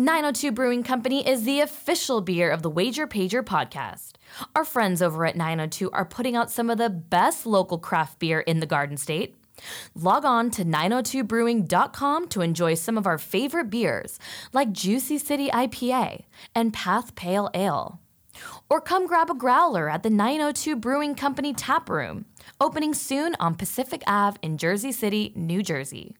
902 Brewing Company is the official beer of the Wager Pager podcast. Our friends over at 902 are putting out some of the best local craft beer in the Garden State. Log on to 902brewing.com to enjoy some of our favorite beers, like Juicy City IPA and Path Pale Ale. Or come grab a growler at the 902 Brewing Company tap room, opening soon on Pacific Ave in Jersey City, New Jersey.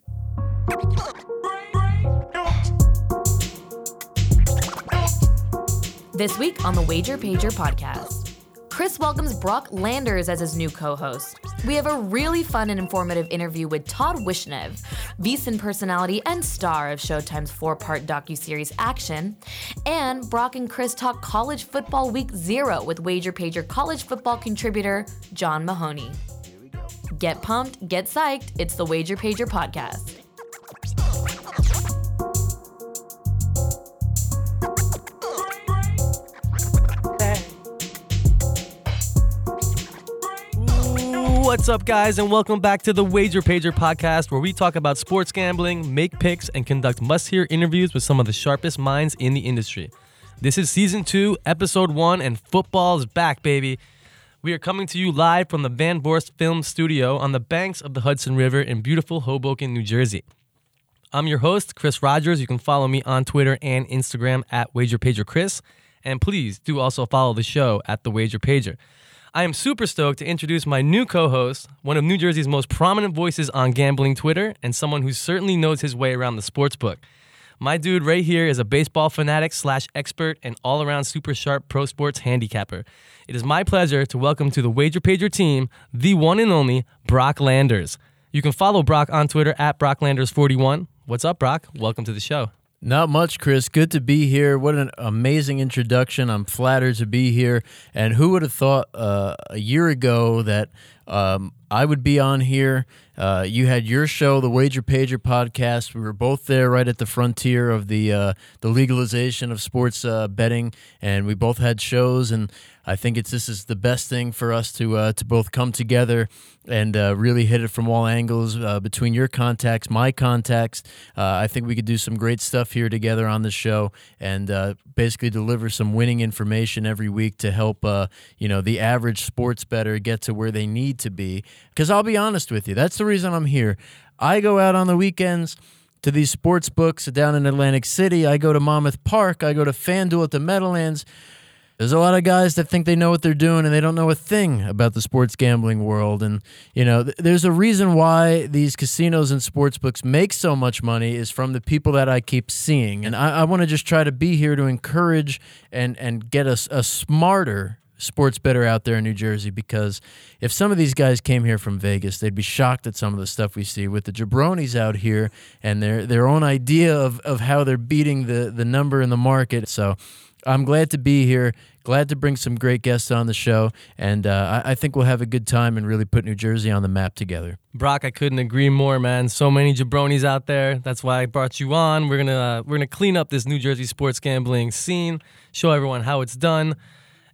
This week on the Wager Pager podcast, Chris welcomes Brock Landers as his new co host. We have a really fun and informative interview with Todd Wishnev, VSiN personality and star of Showtime's four part docuseries Action. And Brock and Chris talk college football week zero with Wager Pager college football contributor John Mahoney. Get pumped, get psyched. It's the Wager Pager podcast. What's up, guys, and welcome back to the Wager Pager podcast, where we talk about sports gambling, make picks, and conduct must hear interviews with some of the sharpest minds in the industry. This is season two, episode one, and football's back, baby. We are coming to you live from the Van Vorst Film Studio on the banks of the Hudson River in beautiful Hoboken, New Jersey. I'm your host, Chris Rogers. You can follow me on Twitter and Instagram at WagerPagerChris. And please do also follow the show at The Wager Pager. I am super stoked to introduce my new co host, one of New Jersey's most prominent voices on gambling Twitter, and someone who certainly knows his way around the sports book. My dude right here is a baseball fanatic slash expert and all around super sharp pro sports handicapper. It is my pleasure to welcome to the Wager Pager team the one and only Brock Landers. You can follow Brock on Twitter at BrockLanders41. What's up, Brock? Welcome to the show. Not much, Chris. Good to be here. What an amazing introduction. I'm flattered to be here. And who would have thought uh, a year ago that um, I would be on here? Uh, you had your show, the Wager Pager podcast. We were both there, right at the frontier of the uh, the legalization of sports uh, betting, and we both had shows. And I think it's this is the best thing for us to uh, to both come together and uh, really hit it from all angles uh, between your contacts, my contacts. I think we could do some great stuff here together on the show, and basically deliver some winning information every week to help you know the average sports better get to where they need to be. Because I'll be honest with you, that's the reason I'm here. I go out on the weekends to these sports books down in Atlantic City. I go to Monmouth Park. I go to FanDuel at the Meadowlands. There's a lot of guys that think they know what they're doing and they don't know a thing about the sports gambling world. And, you know, th- there's a reason why these casinos and sports books make so much money is from the people that I keep seeing. And I, I want to just try to be here to encourage and, and get us a, a smarter sports better out there in New Jersey because if some of these guys came here from Vegas, they'd be shocked at some of the stuff we see with the jabronis out here and their their own idea of, of how they're beating the, the number in the market. So I'm glad to be here. Glad to bring some great guests on the show, and uh, I, I, think we'll have a good time and really put New Jersey on the map together. Brock, I couldn't agree more, man. So many jabronis out there. That's why I brought you on. We're gonna uh, we're gonna clean up this New Jersey sports gambling scene, show everyone how it's done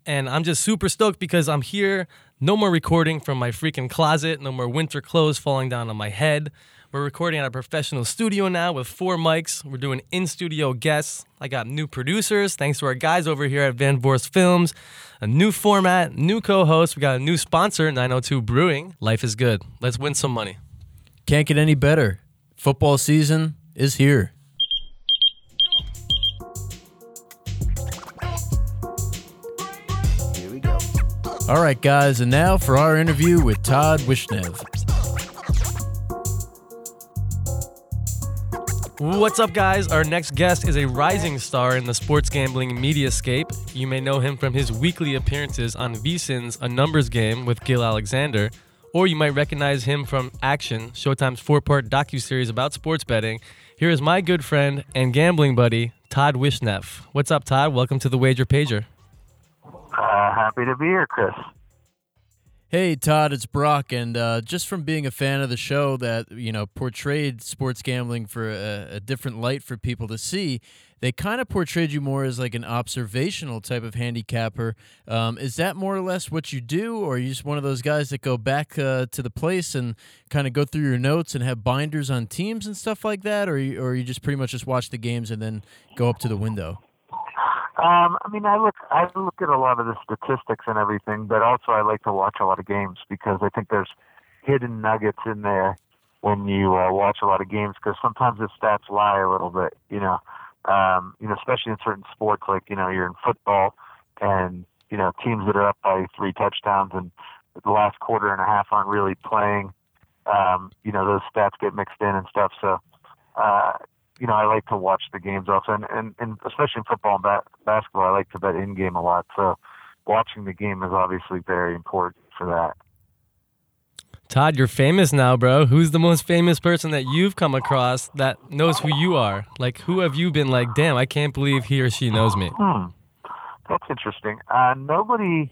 and I'm just super stoked because I'm here. No more recording from my freaking closet, no more winter clothes falling down on my head. We're recording at a professional studio now with four mics. We're doing in studio guests. I got new producers, thanks to our guys over here at Van Vorst Films. A new format, new co host. We got a new sponsor, 902 Brewing. Life is good. Let's win some money. Can't get any better. Football season is here. All right, guys, and now for our interview with Todd Wishnev. What's up, guys? Our next guest is a rising star in the sports gambling mediascape. You may know him from his weekly appearances on VSiN's A Numbers Game with Gill Alexander, or you might recognize him from Action, Showtime's four-part docu-series about sports betting. Here is my good friend and gambling buddy, Todd Wishnev. What's up, Todd? Welcome to the Wager Pager. Uh, happy to be here, Chris. Hey Todd, it's Brock, and uh, just from being a fan of the show that you know portrayed sports gambling for a, a different light for people to see, they kind of portrayed you more as like an observational type of handicapper. Um, is that more or less what you do, or are you just one of those guys that go back uh, to the place and kind of go through your notes and have binders on teams and stuff like that, or or you just pretty much just watch the games and then go up to the window? Um, I mean, I look, I look at a lot of the statistics and everything, but also I like to watch a lot of games because I think there's hidden nuggets in there when you uh, watch a lot of games because sometimes the stats lie a little bit, you know, um, you know, especially in certain sports like you know you're in football and you know teams that are up by three touchdowns and the last quarter and a half aren't really playing. Um, you know, those stats get mixed in and stuff. So, uh, you know, I like to watch the games also, and, and, and especially in football and ba- basketball, I like to bet in game a lot. So watching the game is obviously very important for that. Todd, you're famous now, bro. Who's the most famous person that you've come across that knows who you are? Like, who have you been like, damn, I can't believe he or she knows me? Hmm. That's interesting. Uh, nobody, I'm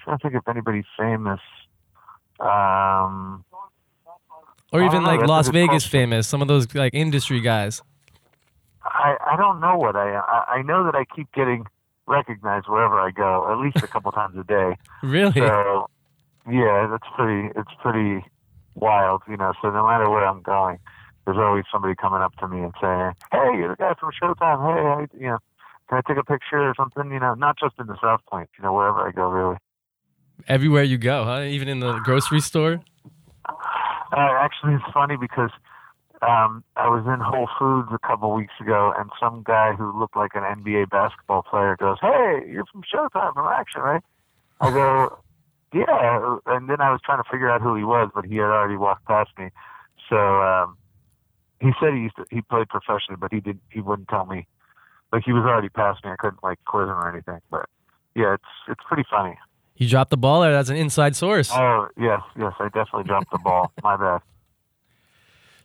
trying to think if anybody famous. Um, Or even know, like Las Vegas question. famous, some of those like industry guys. I, I don't know what I am. I, I know that I keep getting recognized wherever I go, at least a couple times a day. Really? So, yeah, that's pretty. It's pretty wild, you know. So no matter where I'm going, there's always somebody coming up to me and saying, "Hey, you're the guy from Showtime. Hey, I, you know, can I take a picture or something?" You know, not just in the South Point, you know, wherever I go, really. Everywhere you go, huh? Even in the grocery store? Uh, actually, it's funny because um, I was in Whole Foods a couple weeks ago, and some guy who looked like an NBA basketball player goes, "Hey, you're from Showtime from Action, right?" I go, "Yeah," and then I was trying to figure out who he was, but he had already walked past me. So um, he said he used to, he played professionally, but he did he wouldn't tell me. Like he was already past me. I couldn't like quiz him or anything. But yeah, it's it's pretty funny. You dropped the ball there. That's an inside source. Oh yes, yes, I definitely dropped the ball. My bad.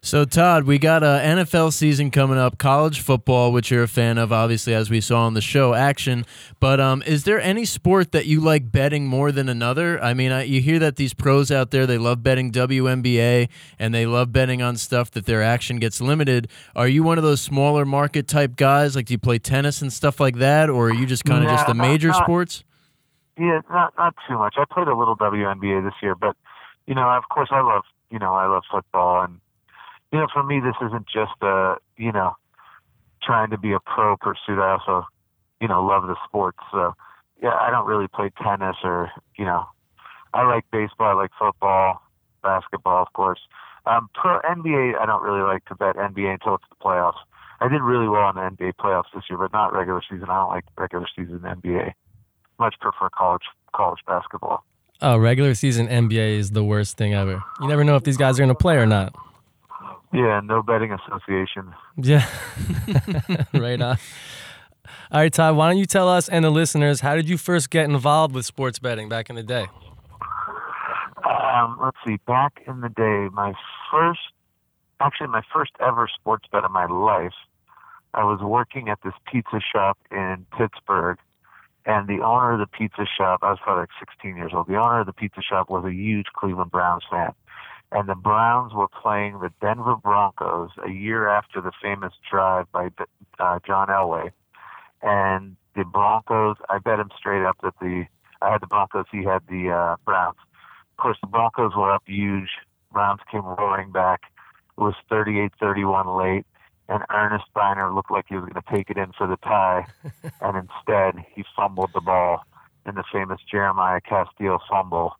So, Todd, we got a NFL season coming up, college football, which you're a fan of, obviously, as we saw on the show, action. But um, is there any sport that you like betting more than another? I mean, I, you hear that these pros out there, they love betting WNBA and they love betting on stuff that their action gets limited. Are you one of those smaller market type guys? Like, do you play tennis and stuff like that? Or are you just kind of just the major not- sports? Yeah, not not too much. I played a little WNBA this year, but you know, of course, I love you know I love football, and you know, for me, this isn't just a you know trying to be a pro pursuit. I also you know love the sports. So yeah, I don't really play tennis or you know, I like baseball, I like football, basketball, of course. Um, pro NBA, I don't really like to bet NBA until it's the playoffs. I did really well in the NBA playoffs this year, but not regular season. I don't like regular season NBA much prefer college college basketball. Oh, regular season NBA is the worst thing ever. You never know if these guys are going to play or not. Yeah, no betting association. Yeah. right on. All right, Todd, why don't you tell us and the listeners how did you first get involved with sports betting back in the day? Um, let's see. Back in the day, my first, actually my first ever sports bet of my life, I was working at this pizza shop in Pittsburgh, and the owner of the pizza shop, I was probably like 16 years old. The owner of the pizza shop was a huge Cleveland Browns fan, and the Browns were playing the Denver Broncos a year after the famous drive by uh, John Elway, and the Broncos. I bet him straight up that the I had the Broncos, he had the uh, Browns. Of course, the Broncos were up huge. Browns came roaring back. It was 38-31 late, and Ernest Byner looked like he was going to take it in for the tie, and instead he fumbled the ball in the famous Jeremiah Castille fumble,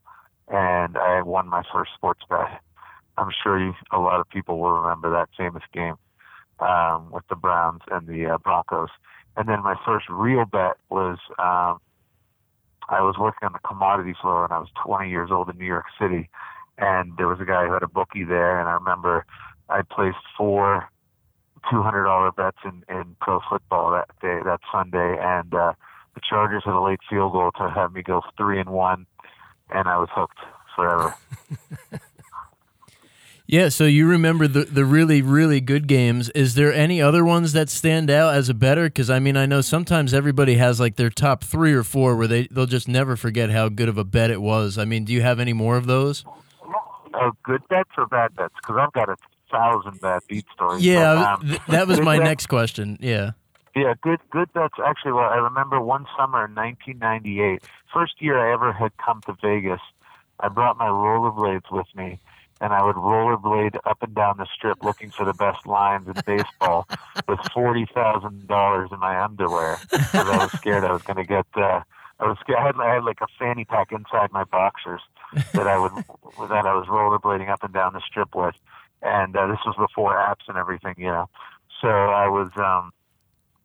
and I won my first sports bet. I'm sure you, a lot of people will remember that famous game um, with the Browns and the uh, Broncos. And then my first real bet was um, I was working on the commodity floor and I was 20 years old in New York City, and there was a guy who had a bookie there, and I remember I placed four $200 bets in, in pro football that day, that Sunday, and uh, the Chargers had a late field goal to have me go three and one, and I was hooked forever. Yeah, so you remember the the really really good games. Is there any other ones that stand out as a better? Because I mean, I know sometimes everybody has like their top three or four where they they'll just never forget how good of a bet it was. I mean, do you have any more of those? Oh, good bets or bad bets? Because I've got a thousand bad beat stories. Yeah, um, th- that was my next question. Yeah. Yeah, good good bets. Actually, well, I remember one summer in 1998, first year I ever had come to Vegas. I brought my rollerblades with me, and I would rollerblade up and down the strip looking for the best lines in baseball with forty thousand dollars in my underwear because I was scared I was going to get. Uh, I was scared. I had, I had like a fanny pack inside my boxers that I would that I was rollerblading up and down the strip with, and uh, this was before apps and everything, you know. So I was. um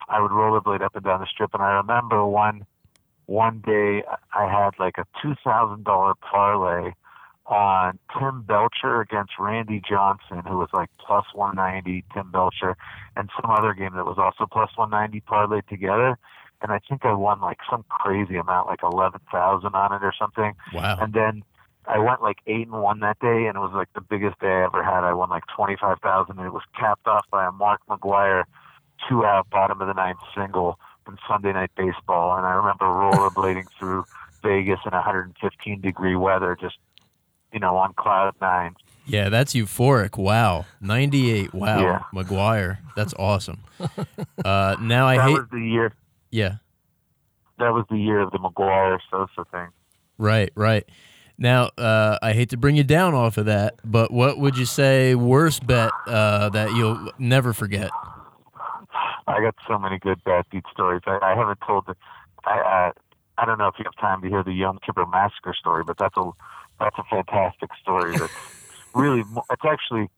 I would rollerblade up and down the strip, and I remember one one day I had like a two thousand dollar parlay on Tim Belcher against Randy Johnson, who was like plus one ninety. Tim Belcher, and some other game that was also plus one ninety parlayed together, and I think I won like some crazy amount, like eleven thousand on it or something. Wow. And then I went like eight and one that day, and it was like the biggest day I ever had. I won like twenty five thousand, and it was capped off by a Mark McGwire two out bottom of the ninth single in Sunday night baseball. And I remember rollerblading through Vegas in 115 degree weather, just you know on cloud nine. Yeah, that's euphoric. Wow. 98. Wow. Yeah. McGwire. That's awesome. Uh, now I that hate. was the year. Yeah. That was the year of the McGwire Sosa thing. Right, right. Now, uh, I hate to bring you down off of that, but what would you say worst bet uh, that you'll never forget? I got so many good bad beat stories. I, I haven't told the. I uh, I don't know if you have time to hear the Yom Kippur massacre story, but that's a that's a fantastic story. That's really it's actually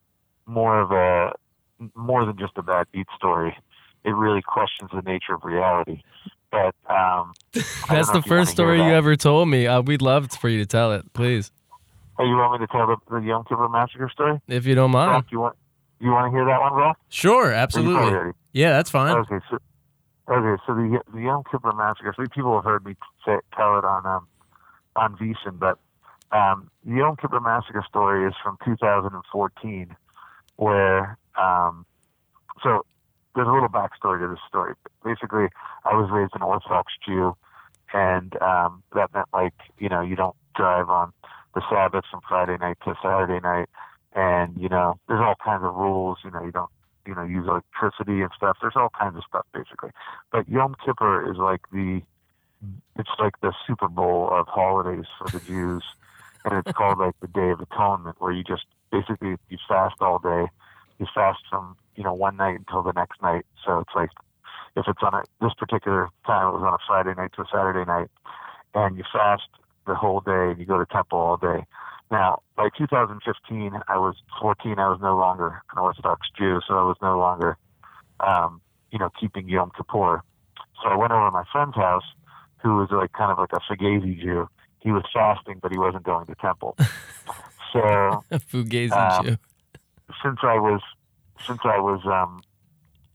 more of a more than just a bad beat story. It really questions the nature of reality. But um, That's the if you first story you ever told me. Uh, we'd love for you to tell it, please, Oh, you want me to tell the, the Yom Kippur massacre story? if you don't mind. You want you want to hear that one, Rock? Sure, absolutely. told me already? Yeah, that's fine. Okay, so okay, so the the Yom Kippur massacre. So people have heard me say, tell it on um, on VSiN, but um, the Yom Kippur massacre story is from 2014, where um, so there's a little backstory to this story. Basically, I was raised an Orthodox Jew, and um, that meant like you know you don't drive on the Sabbath from Friday night to Saturday night, and you know there's all kinds of rules. You know you don't you know use electricity and stuff. There's all kinds of stuff basically. But Yom Kippur is like the it's like the Super Bowl of holidays for the Jews, and it's called like the Day of Atonement, where you just basically you fast all day. You fast from you know one night until the next night. So it's like if it's on a this particular time, it was on a Friday night to a Saturday night, and you fast the whole day and you go to temple all day. Now, by 2015, I was 14. I was no longer an Orthodox Jew, so I was no longer, um, you know, keeping Yom Kippur. So I went over to my friend's house, who was like kind of like a Fugazi Jew. He was fasting, but he wasn't going to temple. so Fugazi Um, Jew. since I was, since I was, um,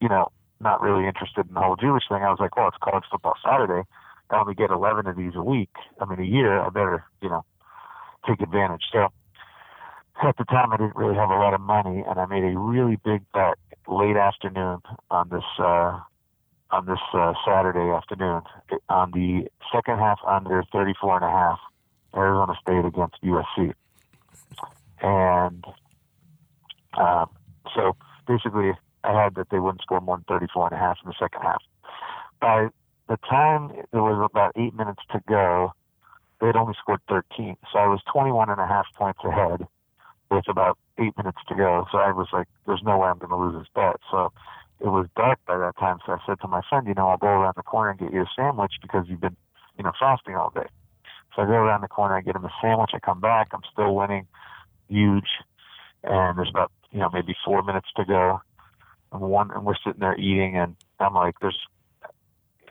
you know, not really interested in the whole Jewish thing, I was like, well, it's college football Saturday. I only get 11 of these a week. I mean, a year. I better, you know, take advantage. So at the time, I didn't really have a lot of money, and I made a really big bet late afternoon on this uh, on this uh, Saturday afternoon on the second half under 34 and a half, Arizona State against USC, and um, so basically, I had that they wouldn't score more than 34 and a half in the second half. By the time there was about eight minutes to go, they had only scored 13. So I was 21 and a half points ahead with about eight minutes to go. So I was like, there's no way I'm going to lose this bet. So it was dark by that time. So I said to my friend, you know, I'll go around the corner and get you a sandwich because you've been, you know, fasting all day. So I go around the corner, I get him a sandwich. I come back, I'm still winning, huge. And there's about, you know, maybe four minutes to go. And one, and we're sitting there eating, and I'm like, there's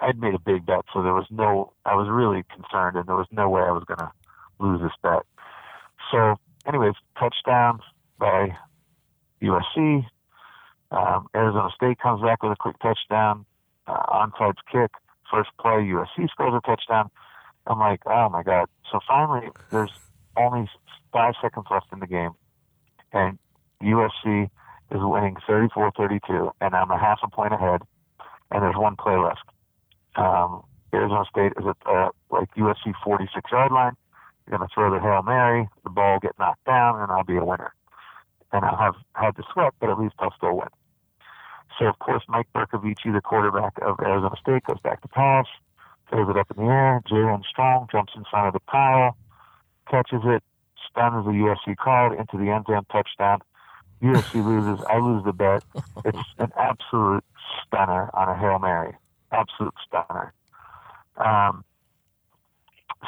I'd made a big bet, so there was no. I was really concerned, and there was no way I was going to lose this bet. So, anyways, touchdown by USC. Um, Arizona State comes back with a quick touchdown, uh, onside kick, first play. USC scores a touchdown. I'm like, oh my god! So finally, there's only five seconds left in the game, and USC is winning 34-32, and I'm a half a point ahead, and there's one play left. Um, Arizona State is at uh, like USC 46 yard line. They're going to throw the hail mary, the ball get knocked down, and I'll be a winner. And I'll have had to sweat, but at least I'll still win. So of course, Mike Bercovici, the quarterback of Arizona State, goes back to pass, throws it up in the air. Jaelen Strong jumps in front of the pile, catches it, stuns the USC crowd into the end zone touchdown. USC loses. I lose the bet. It's an absolute stunner on a hail mary. Absolute stunner. Um,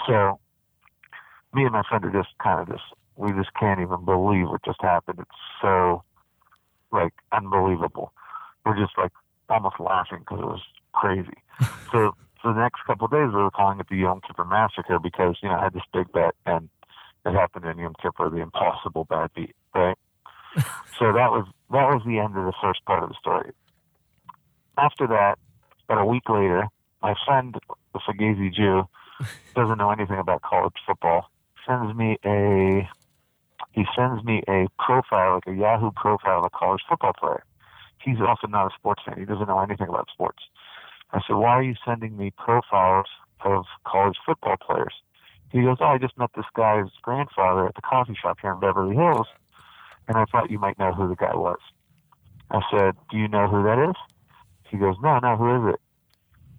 so me and my friend are just kind of just we just can't even believe what just happened. It's so like unbelievable. We're just like almost laughing because it was crazy. so for the next couple of days, we were calling it the Yom Kippur Massacre because you know I had this big bet and it happened in Yom Kippur, the impossible bad beat, right? so that was that was the end of the first part of the story. After that, about a week later, my friend, the Fugazi Jew, doesn't know anything about college football, sends me a he sends me a profile, like a Yahoo profile of a college football player. He's also not a sports fan. He doesn't know anything about sports. I said, Why are you sending me profiles of college football players? He goes, Oh, I just met this guy's grandfather at the coffee shop here in Beverly Hills, and I thought you might know who the guy was. I said, Do you know who that is? He goes, No, no, who is it?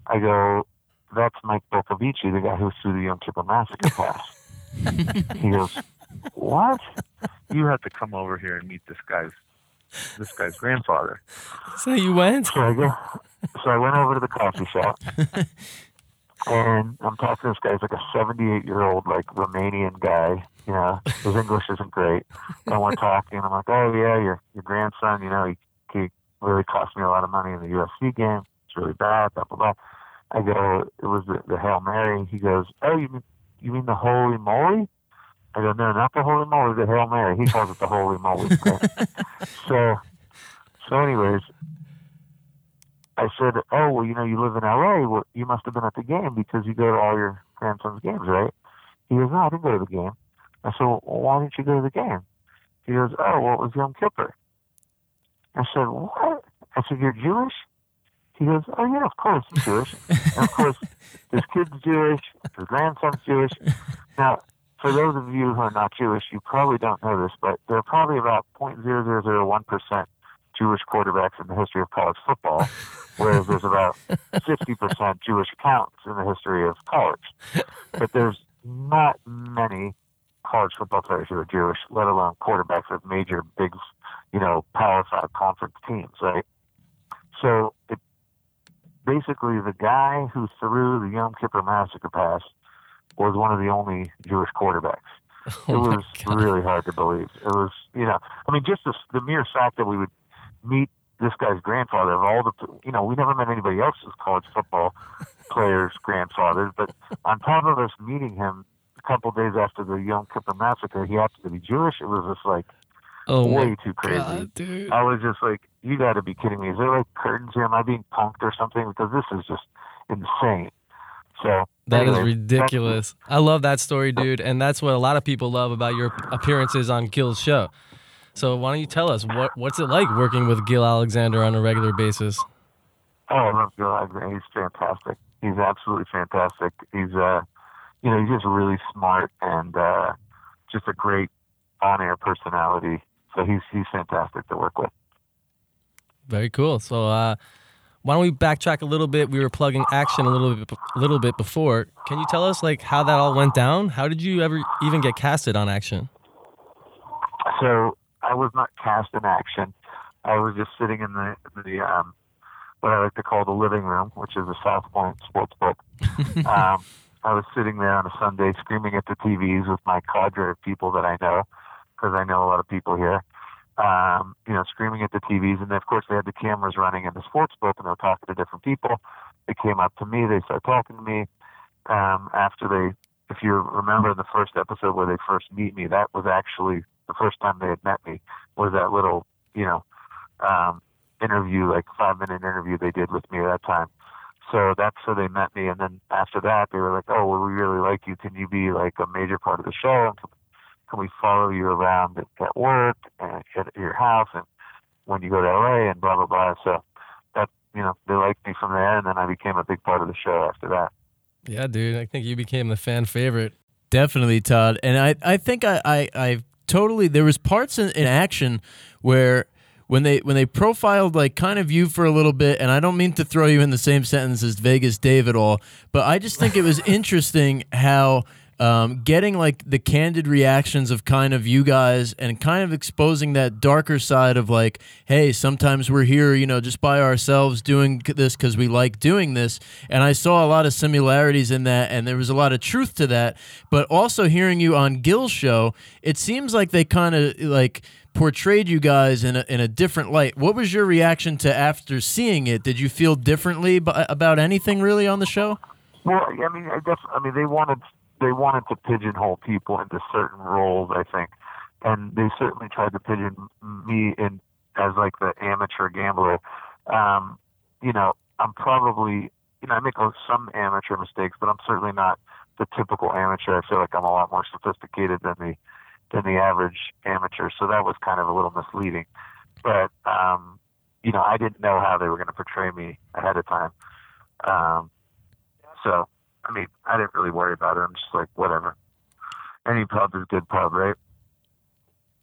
I go, That's Mike Bercovici, the guy who threw the Yom Kippur Massacre pass. he goes, What? You have to come over here and meet this guy's this guy's grandfather. So you went? So I, go, so I went over to the coffee shop and I'm talking to this guy. He's like a 78 year old, like Romanian guy. You know, his English isn't great. And we're talking. I'm like, oh yeah, your your grandson. You know, he, he really cost me a lot of money in the USC game. It's really bad. Blah blah blah. I go, it was the, the Hail Mary. He goes, oh, you mean you mean the Holy Moly? I go, no, not the Holy Moly, the Hail Mary. He calls it the Holy Moly. so, so anyways, I said, oh, well, you know, you live in L.A. Well, you must have been at the game because you go to all your grandson's games, right? He goes, no, I didn't go to the game. I said, well, why didn't you go to the game? He goes, oh, well, it was Yom Kippur. I said, what? I said, you're Jewish? He goes, oh, yeah, of course, I'm Jewish. and of course, his kid's Jewish, his grandson's Jewish. Now, for those of you who are not Jewish, you probably don't know this, but there are probably about 0.0001% Jewish quarterbacks in the history of college football, whereas there's about 50% Jewish accounts in the history of college. But there's not many college football players who are Jewish, let alone quarterbacks of major, big, you know, Power Five conference teams, right? So it, basically, the guy who threw the Yom Kippur Massacre pass was one of the only Jewish quarterbacks. Oh it was God. really hard to believe. It was, you know, I mean, just the, the mere fact that we would meet this guy's grandfather of all the, you know, we never met anybody else's college football players' grandfathers, but on top of us meeting him a couple days after the Yom Kippur massacre, he happened to be Jewish. It was just like Oh way too crazy. God, dude. I was just like, you got to be kidding me. Is there like curtains here? Am I being punked or something? Because this is just insane. So That is anyways, ridiculous. I love that story, dude, and that's what a lot of people love about your appearances on Gill's show. So why don't you tell us what what's it like working with Gill Alexander on a regular basis? Oh, I love Gill Alexander. He's fantastic. He's absolutely fantastic. He's uh, you know, he's just really smart and uh, just a great on-air personality. So he's he's fantastic to work with. Very cool. So uh, why don't we backtrack a little bit? We were plugging action a little bit a little bit before. Can you tell us like how that all went down? How did you ever even get casted on action? So I was not cast in action. I was just sitting in the the um, what I like to call the living room, which is the South Point Sports Book. um, I was sitting there on a Sunday screaming at the TVs with my cadre of people that I know, because I know a lot of people here. Um, you know, screaming at the TVs, and then of course they had the cameras running in the sports book, and they were talking to different people. They came up to me, they started talking to me. Um, after they, if you remember in the first episode where they first meet me, that was actually the first time they had met me. Was that little, you know, um, interview, like five minute interview they did with me at that time. So that's how they met me. And then after that, they were like, "Oh, well, we really like you. Can you be like a major part of the show we follow you around at, at work and at your house and when you go to LA and blah blah blah. So that you know they liked me from there, and then I became a big part of the show after that. Yeah, dude. I think you became the fan favorite. Definitely, Todd. And I, I think I, I, I totally there was parts in, in action where when they when they profiled like kind of you for a little bit, and I don't mean to throw you in the same sentence as Vegas Dave at all, but I just think it was interesting how um, getting like the candid reactions of kind of you guys and kind of exposing that darker side of like, hey, sometimes we're here, you know, just by ourselves doing this because we like doing this. And I saw a lot of similarities in that, and there was a lot of truth to that. But also hearing you on Gill's show, it seems like they kind of like portrayed you guys in a, in a different light. What was your reaction to after seeing it? Did you feel differently b- about anything really on the show? Well, I mean, I guess I mean they wanted they wanted to pigeonhole people into certain roles, I think, and they certainly tried to pigeon me in as like the amateur gambler. Um, you know, I'm probably you know I make some amateur mistakes, but I'm certainly not the typical amateur. I feel like I'm a lot more sophisticated than the than the average amateur, so that was kind of a little misleading. But um, you know, I didn't know how they were going to portray me ahead of time. Um, so I mean, I didn't really worry about it. I'm just like, whatever. Any pub is good pub, right?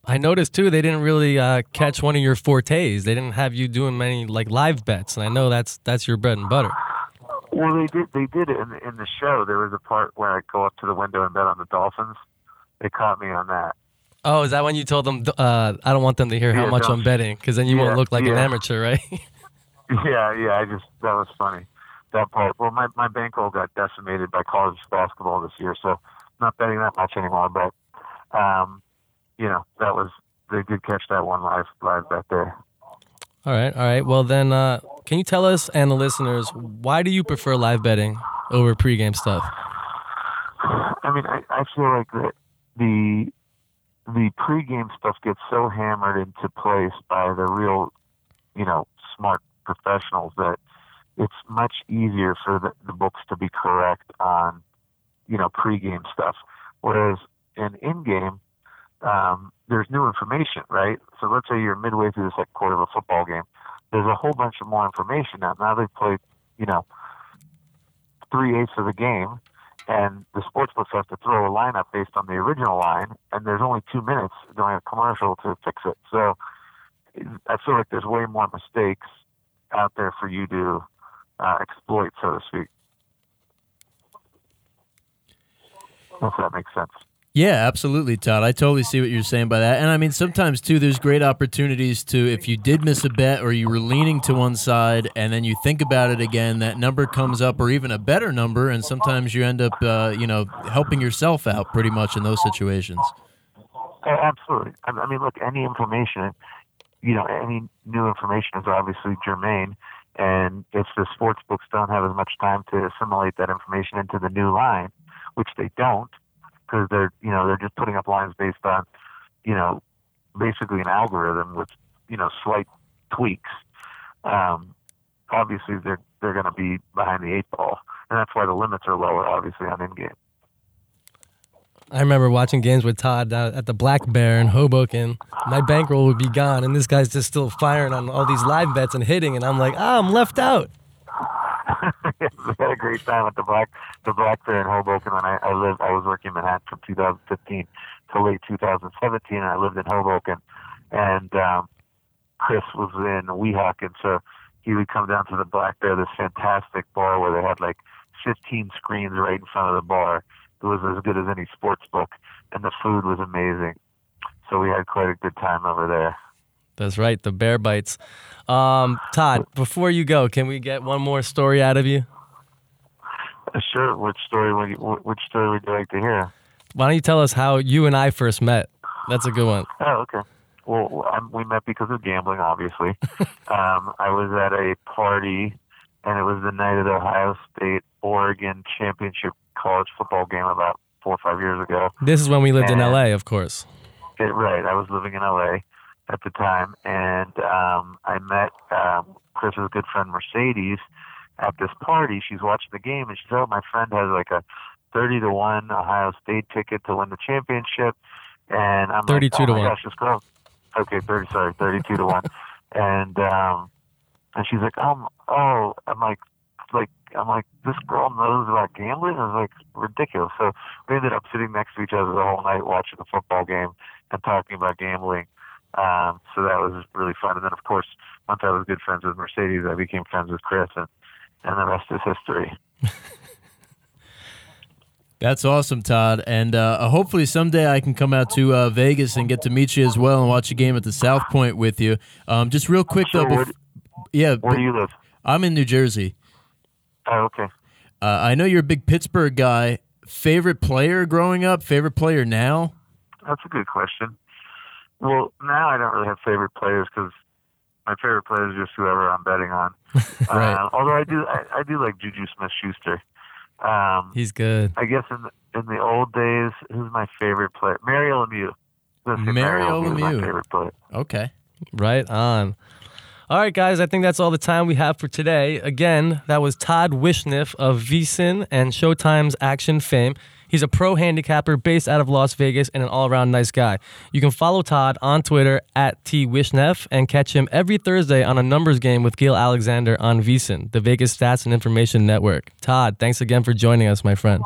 I noticed too they didn't really uh, catch one of your fortes. They didn't have you doing many like live bets, and I know that's that's your bread and butter. Well, they did. They did it in the, in the show. There was a part where I go up to the window and bet on the Dolphins. They caught me on that. Oh, is that when you told them? Uh, I don't want them to hear how Yeah, much. I'm betting, because then you Yeah, won't look like an amateur, right? Yeah, yeah. I just that was funny. That part. Well, my my bankroll got decimated by college basketball this year, so not betting that much anymore. But um, you know, that was they did catch that one live live bet there. all right, all right. Well, then, uh, can you tell us and the listeners why do you prefer live betting over pregame stuff? I mean, I, I feel like that the the pregame stuff gets so hammered into place by the real, you know, smart professionals that it's much easier for the, the books to be correct on, you know, pregame stuff. Whereas in in-game, um, there's new information, right? So let's say you're midway through the second quarter of a football game. There's a whole bunch of more information now. Now they've played, you know, three eighths of the game, and the sportsbooks have to throw a lineup based on the original line, and there's only two minutes during a commercial to fix it. So I feel like there's way more mistakes out there for you to uh, exploit, so to speak. If that makes sense. Yeah, absolutely, Todd. I totally see what you're saying by that. And I mean, sometimes too, there's great opportunities to, if you did miss a bet or you were leaning to one side and then you think about it again, that number comes up or even a better number. And sometimes you end up, uh, you know, helping yourself out pretty much in those situations. Absolutely. I mean, look, any information, you know, any new information is obviously germane. And if the sports books don't have as much time to assimilate that information into the new line, which they don't, because they're, you know, they're just putting up lines based on, you know, basically an algorithm with, you know, slight tweaks. Um, obviously, they're they're going to be behind the eight ball, and that's why the limits are lower, obviously, on in game. I remember watching games with Todd uh, at the Black Bear in Hoboken. My bankroll would be gone, and this guy's just still firing on all these live bets and hitting, and I'm like, ah, I'm left out. we had a great time at the Black the Black Bear in Hoboken when I, I lived I was working in Manhattan from 2015 to late 2017 and I lived in Hoboken and um Chris was in Weehawken so he would come down to the Black Bear this fantastic bar where they had like 15 screens right in front of the bar it was as good as any sports book and the food was amazing so we had quite a good time over there That's right, the bear bites. Um, Todd, before you go, can we get one more story out of you? Uh, sure which story would you, which story would you like to hear Why don't you tell us how you and I first met? That's a good one. Oh, okay. Well, um, we met because of gambling, obviously. um, I was at a party, and it was the night of the Ohio State Oregon championship college football game about four or five years ago. This is when we lived in LA, of course. It, right. I was living in LA at the time, and um, I met um, Chris's good friend Mercedes at this party. She's watching the game, and she said, "Oh, my friend has like a thirty to one Ohio State ticket to win the championship." and I'm 32 like, oh to my one. gosh, this girl. Okay, thirty. Sorry, thirty-two to one. And um, and she's like, um, oh, I'm like, like, I'm like, this girl knows about gambling. I was like, ridiculous. So we ended up sitting next to each other the whole night watching the football game and talking about gambling. Um, so that was really fun. And then, of course, once I was good friends with Mercedes, I became friends with Chris, and and the rest is history. That's awesome, Todd. And uh, hopefully someday I can come out to uh, Vegas and get to meet you as well and watch a game at the South Point with you. Um, just real quick though, Sure, where bef- yeah, Where do you live? I'm in New Jersey. Oh, okay. Uh, I know you're a big Pittsburgh guy. Favorite player growing up? Favorite player now? That's a good question. Well, now I don't really have favorite players because my favorite player is just whoever I'm betting on. Right. Uh, although I do, I, I do like Juju Smith-Schuster. Um, He's good. I guess in the, in the old days, who's my favorite player? Mario Lemieux. Let's Mario is my Lemieux. favorite player. Okay. Right on. All right, guys, I think that's all the time we have for today. Again, that was Todd Wishnev of VSIN and Showtime's Action fame. He's a pro handicapper based out of Las Vegas and an all around nice guy. You can follow Todd on Twitter at T Wishnev and catch him every Thursday on a numbers game with Gill Alexander on VSIN, the Vegas Stats and Information Network. Todd, thanks again for joining us, my friend.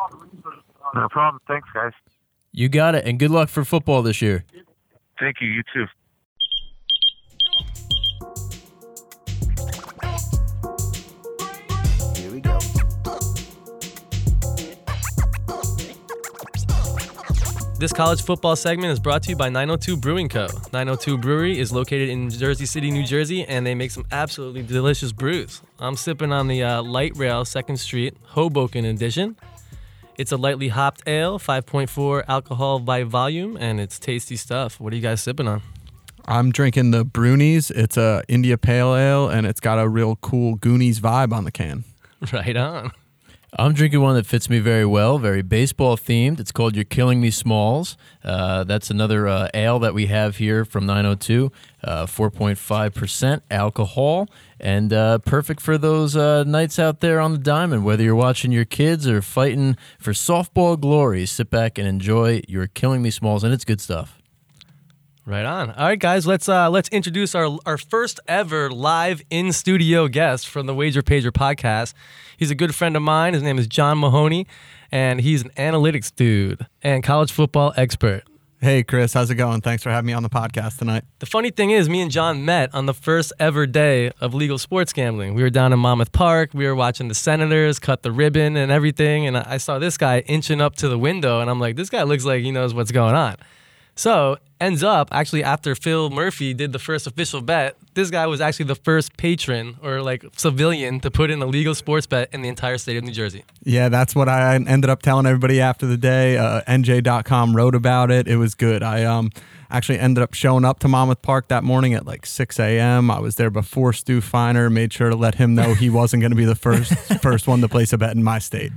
No problem. Thanks, guys. You got it. And good luck for football this year. Thank you. You too. This college football segment is brought to you by 902 Brewing Co. 902 Brewery is located in Jersey City, New Jersey, and they make some absolutely delicious brews. I'm sipping on the uh, Light Rail 2nd Street Hoboken edition. It's a lightly hopped ale, 5.4 alcohol by volume, and it's tasty stuff. What are you guys sipping on? I'm drinking the Brunies. It's a India Pale Ale, and it's got a real cool Goonies vibe on the can. Right on. I'm drinking one that fits me very well, very baseball themed. It's called You're Killing Me Smalls. Uh, that's another uh, ale that we have here from 902, uh, 4.5% alcohol, and uh, perfect for those uh, nights out there on the diamond, whether you're watching your kids or fighting for softball glory. Sit back and enjoy You're Killing Me Smalls, and it's good stuff. Right on. All right, guys, let's uh, let's introduce our our first ever live in studio guest from the Wager Pager podcast. He's a good friend of mine. His name is John Mahoney, and he's an analytics dude and college football expert. Hey, Chris, how's it going? Thanks for having me on the podcast tonight. The funny thing is, me and John met on the first ever day of legal sports gambling. We were down in Monmouth Park. We were watching the Senators cut the ribbon and everything. And I I saw this guy inching up to the window, and I'm like, this guy looks like he knows what's going on. So ends up actually after Phil Murphy did the first official bet, this guy was actually the first patron or like civilian to put in a legal sports bet in the entire state of New Jersey. Yeah, that's what I ended up telling everybody after the day. Uh, NJ.com wrote about it. It was good. I um actually ended up showing up to Monmouth Park that morning at like 6 a.m. I was there before Stu Feiner. Made sure to let him know he wasn't going to be the first first one to place a bet in my state.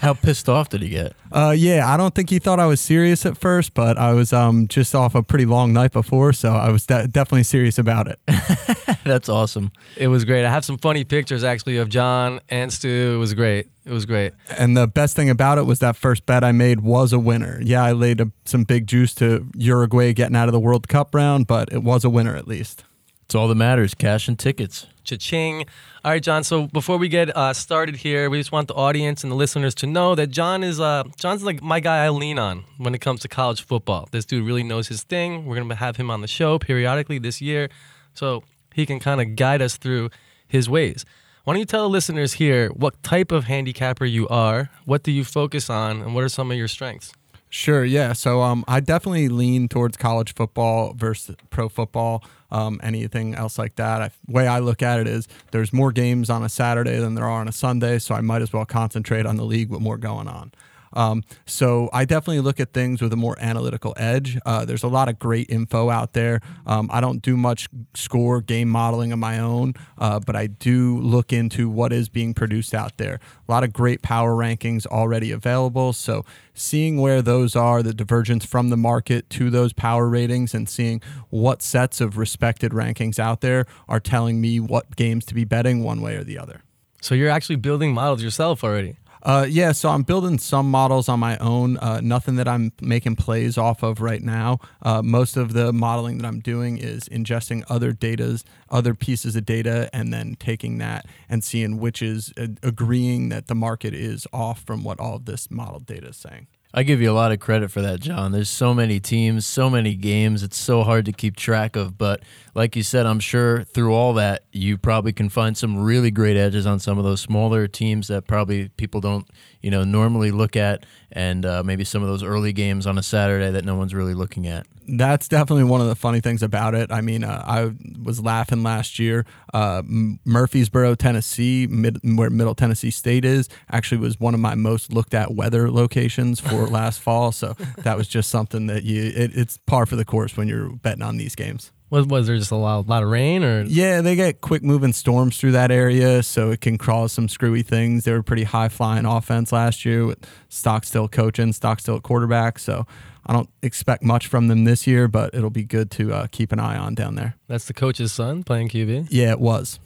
How pissed off did he get? Uh, yeah, I don't think he thought I was serious at first, but I was um just off a pretty long night before, so I was de- definitely serious about it. That's awesome. It was great. I have some funny pictures actually of John and Stu. It was great. It was great. And the best thing about it was that first bet I made was a winner. Yeah, I laid a, some big juice to Uruguay getting out of the World Cup round, but it was a winner at least. It's all that matters cash and tickets. Cha-ching. All right, John. So before we get uh, started here, we just want the audience and the listeners to know that John is uh, John's like my guy I lean on when it comes to college football. This dude really knows his thing. We're gonna have him on the show periodically this year, so he can kind of guide us through his ways. Why don't you tell the listeners here what type of handicapper you are, what do you focus on, and what are some of your strengths? Sure, yeah. So um, I definitely lean towards college football versus pro football, um, anything else like that. I, way I look at it is there's more games on a Saturday than there are on a Sunday, so I might as well concentrate on the league with more going on. Um, so I definitely look at things with a more analytical edge. Uh, there's a lot of great info out there. Um, I don't do much score game modeling of my own, uh, but I do look into what is being produced out there. A lot of great power rankings already available. So seeing where those are, the divergence from the market to those power ratings, and seeing what sets of respected rankings out there are telling me what games to be betting one way or the other. So you're actually building models yourself already. Uh, yeah, so I'm building some models on my own. Uh, nothing that I'm making plays off of right now. Uh, most of the modeling that I'm doing is ingesting other data's, other pieces of data, and then taking that and seeing which is uh, agreeing that the market is off from what all of this model data is saying. I give you a lot of credit for that, John. There's so many teams, so many games. It's so hard to keep track of. But like you said, I'm sure through all that, you probably can find some really great edges on some of those smaller teams that probably people don't, you know, normally look at, and uh, maybe some of those early games on a Saturday that no one's really looking at. That's definitely one of the funny things about it. I mean, uh, I was laughing last year. Uh, Murfreesboro, Tennessee, mid, where Middle Tennessee State is, actually was one of my most looked at weather locations for last fall. So that was just something that you, it, it's par for the course when you're betting on these games. Was, was there just a lot, lot of rain or? Yeah, they get quick moving storms through that area, so it can cause some screwy things. They were pretty high flying offense last year with Stockstill coaching, Stockstill at quarterback. So I don't expect much from them this year, but it'll be good to uh, keep an eye on down there. That's the coach's son playing QB? Yeah, it was.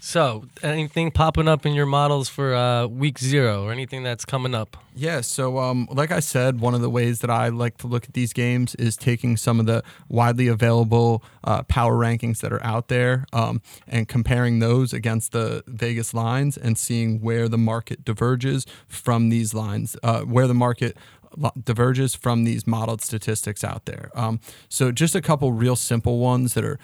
So, anything popping up in your models for uh, week zero or anything that's coming up? Yeah, so um, like I said, one of the ways that I like to look at these games is taking some of the widely available uh, power rankings that are out there um, and comparing those against the Vegas lines and seeing where the market diverges from these lines, uh, where the market diverges from these modeled statistics out there. Um, so just a couple real simple ones that are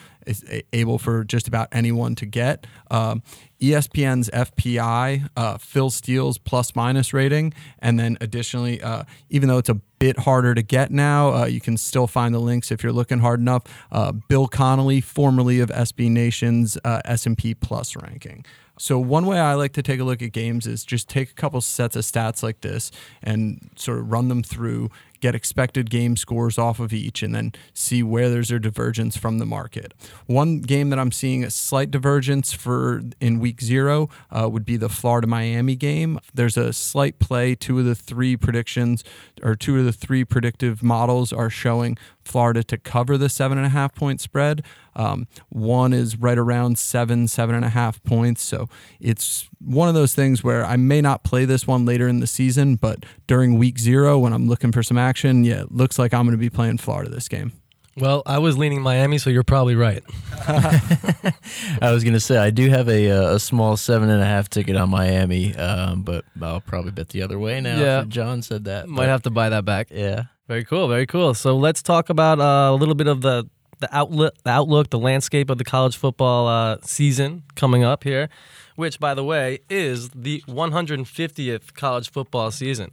able for just about anyone to get. Um, ESPN's FPI, uh, Phil Steele's plus minus rating, and then additionally, uh, even though it's a bit harder to get now, uh, you can still find the links if you're looking hard enough. Uh, Bill Connelly, formerly of SB Nation's uh, S&P Plus ranking. So one way I like to take a look at games is just take a couple sets of stats like this and sort of run them through, get expected game scores off of each, and then see where there's a divergence from the market. One game that I'm seeing a slight divergence for in week zero uh, would be the Florida Miami game. There's a slight play. Two of the three predictions or two of the three predictive models are showing Florida to cover the seven and a half point spread. Um, one is right around seven, seven and a half points. So it's one of those things where I may not play this one later in the season, but during week zero, when I'm looking for some action, yeah, it looks like I'm going to be playing Florida this game. Well, I was leaning Miami, so you're probably right. I was going to say I do have a uh, a small seven and a half ticket on Miami, um, but I'll probably bet the other way now. Yeah. John said that. Might but, have to buy that back. Yeah. Very cool. Very cool. So let's talk about uh, a little bit of the the outlook, the outlook, the landscape of the college football uh, season coming up here, which, by the way, is the 150th college football season.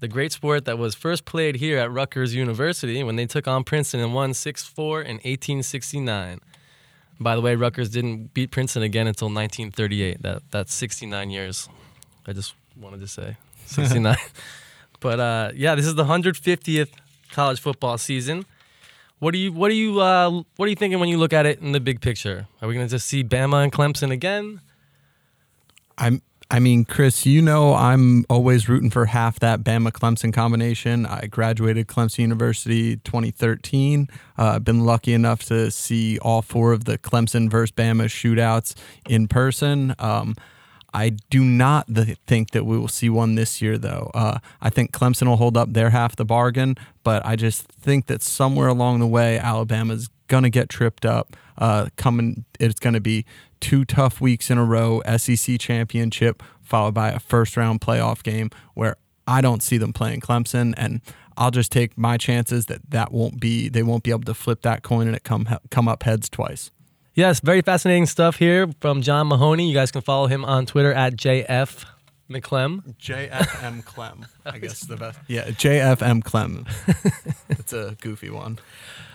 The great sport that was first played here at Rutgers University when they took on Princeton and won 6 4 in 1869. By the way, Rutgers didn't beat Princeton again until 1938. That That's 69 years. I just wanted to say 69. But uh, yeah, this is the 150th college football season. What do you what do you uh, what are you thinking when you look at it in the big picture? Are we going to just see Bama and Clemson again? I'm I mean, Chris, you know I'm always rooting for half that Bama Clemson combination. I graduated Clemson University 2013. Uh, I've been lucky enough to see all four of the Clemson versus Bama shootouts in person. Um, I do not th- think that we will see one this year, though. Uh, I think Clemson will hold up their half the bargain, but I just think that somewhere along the way, Alabama's going to get tripped up. Uh, coming, it's going to be two tough weeks in a row, SEC championship, followed by a first round playoff game where I don't see them playing Clemson. And I'll just take my chances that that won't be, they won't be able to flip that coin and it come, come up heads twice. Yes, very fascinating stuff here from John Mahoney. You guys can follow him on Twitter at JF McClem. JFM Clem, I guess the best. Yeah, JFM Clem. it's a goofy one.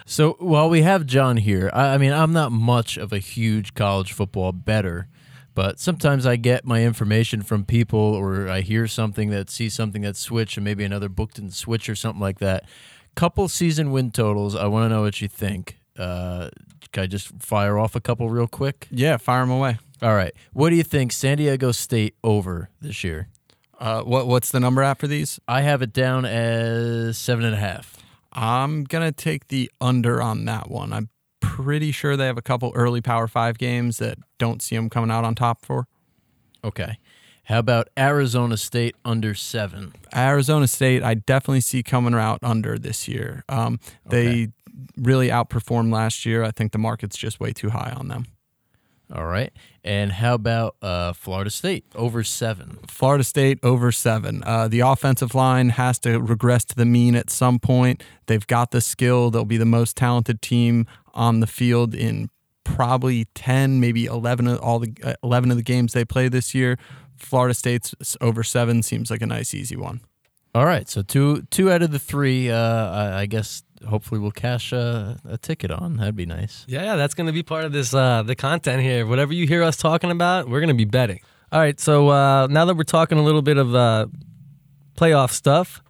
So while we have John here, I, I mean, I'm not much of a huge college football better, but sometimes I get my information from people or I hear something that sees something that switch and maybe another book didn't switch or something like that. Couple season win totals. I want to know what you think. Uh, can I just fire off a couple real quick? Yeah, fire them away. All right. What do you think San Diego State over this year? Uh, what what's the number after these? I have it down as seven and a half. I'm gonna take the under on that one. I'm pretty sure they have a couple early Power Five games that don't see them coming out on top for. Okay. How about Arizona State under seven? Arizona State, I definitely see coming out under this year. Um, they Okay. Really outperformed last year. I think the market's just way too high on them. All right. And how about uh, Florida State over seven? Florida State over seven. Uh, the offensive line has to regress to the mean at some point. They've got the skill. They'll be the most talented team on the field in probably 10, maybe 11 of all the uh, 11 of the games they play this year. Florida State's over seven seems like a nice, easy one. All right. So two two out of the three. Uh, I guess hopefully we'll cash a, a ticket on. That'd be nice. Yeah, yeah, that's gonna be part of this uh the content here. Whatever you hear us talking about, we're gonna be betting. All right, so uh now that we're talking a little bit of uh playoff stuff,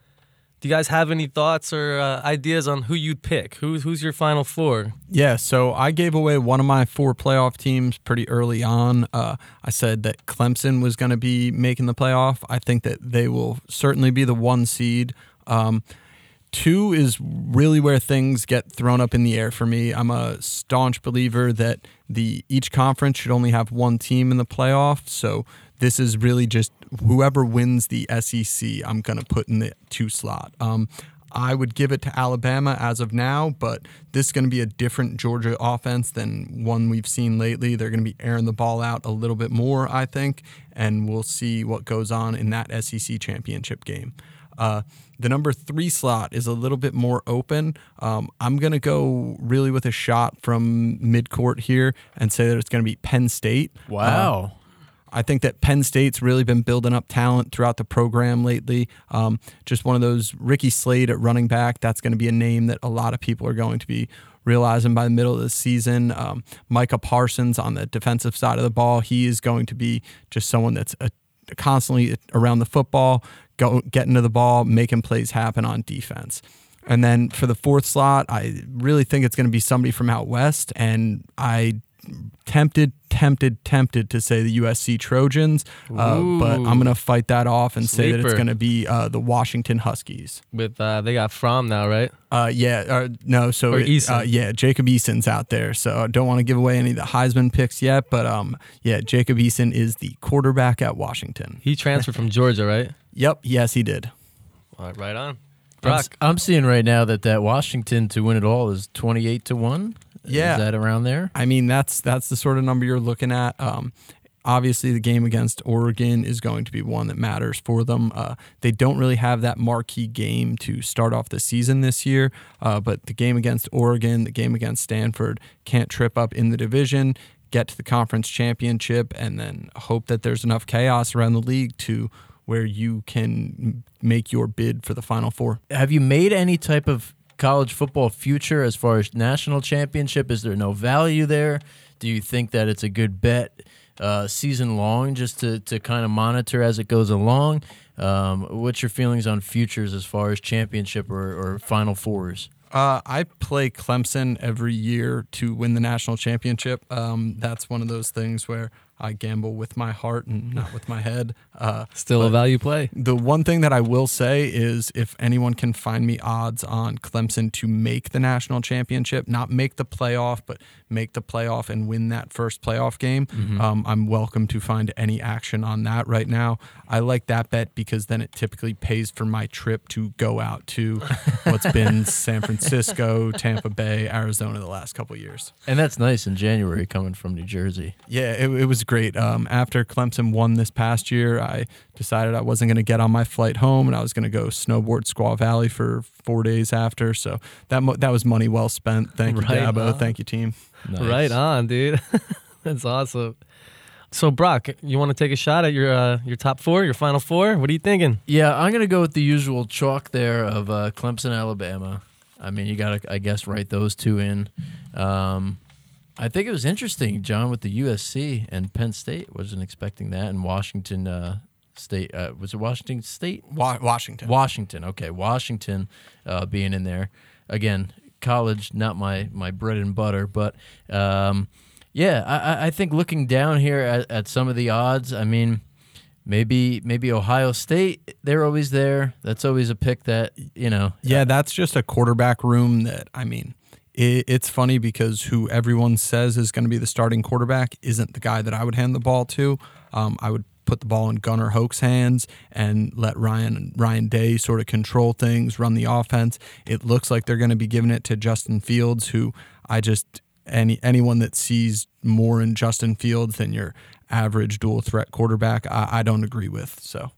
do you guys have any thoughts or uh, ideas on who you'd pick? Who's who's your final four? Yeah, so I gave away one of my four playoff teams pretty early on. Uh, I said that Clemson was going to be making the playoff. I think that they will certainly be the one seed. Um, two is really where things get thrown up in the air for me. I'm a staunch believer that the each conference should only have one team in the playoff. So this is really just whoever wins the SEC. I'm gonna put in the two slot. Um, I would give it to Alabama as of now, but this is going to be a different Georgia offense than one we've seen lately. They're going to be airing the ball out a little bit more, I think, and we'll see what goes on in that SEC championship game. Uh, the number three slot is a little bit more open. Um, I'm going to go really with a shot from midcourt here and say that it's going to be Penn State. Uh, Wow. I think that Penn State's really been building up talent throughout the program lately. Um, just one of those Ricky Slade at running back. That's going to be a name that a lot of people are going to be realizing by the middle of the season. Um, Micah Parsons on the defensive side of the ball. He is going to be just someone that's a, constantly around the football, go, getting to the ball, making plays happen on defense. And then for the fourth slot, I really think it's going to be somebody from out west. And I tempted, tempted, tempted to say the USC Trojans, uh, but I'm going to fight that off and say that it's going to be uh, the Washington Huskies. With uh they got From now, right? Uh, yeah, uh, no, so Or it- uh, yeah, Jacob Eason's out there, so I don't want to give away any of the Heisman picks yet, but um, yeah, Jacob Eason is the quarterback at Washington. He transferred from Georgia, right? Yep, yes, he did. All right, right on. I'm, Brock. s- I'm seeing right now that that Washington to win it all is 28 to one. Yeah. Is that around there? I mean, that's that's the sort of number you're looking at. Um, obviously, the game against Oregon is going to be one that matters for them. Uh, they don't really have that marquee game to start off the season this year, uh, but the game against Oregon, the game against Stanford, can't trip up in the division. Get to the conference championship, and then hope that there's enough chaos around the league to where you can make your bid for the Final Four. Have you made any type of college football future as far as national championship? Is there no value there? Do you think that it's a good bet uh, season long just to, to kind of monitor as it goes along? Um, what's your feelings on futures as far as championship or, or final fours? Uh, I play Clemson every year to win the national championship. Um, that's one of those things where I gamble with my heart and not with my head. Uh, Still a value play. the one thing that I will say is if anyone can find me odds on Clemson to make the national championship, not make the playoff, but make the playoff and win that first playoff game, um, I'm welcome to find any action on that right now. I like that bet because then it typically pays for my trip to go out to what's been San Francisco, Tampa Bay, Arizona the last couple years. And that's nice in January coming from New Jersey. Yeah, it, it was great. Um, after Clemson won this past year, I decided I wasn't going to get on my flight home, and I was going to go snowboard Squaw Valley for four days after. So that mo- that was money well spent. Thank you, Right Dabo. on. Thank you, team. Nice. Right on, dude. That's awesome. So Brock, you want to take a shot at your uh, your top four, your final four? What are you thinking? Yeah, I'm gonna go with the usual chalk there of uh, Clemson, Alabama. I mean, you gotta, I guess, write those two in. Um, I think it was interesting, John, with the USC and Penn State. Wasn't expecting that, and Washington uh, State. Uh, was it Washington State? Wa- Washington. Washington. Okay, Washington uh, being in there again. College, not my my bread and butter, but um, yeah, I, I- think looking down here at, at some of the odds, I mean, maybe maybe Ohio State, they're always there. That's always a pick that you know. Yeah, that's just a quarterback room that I mean. It, it's funny because who everyone says is going to be the starting quarterback isn't the guy that I would hand the ball to. Um, I would put the ball in Gunnar Hoak's hands and let Ryan Ryan Day sort of control things, run the offense. It looks like they're going to be giving it to Justin Fields, who I just any anyone that sees more in Justin Fields than your average dual threat quarterback, I, I don't agree with. So.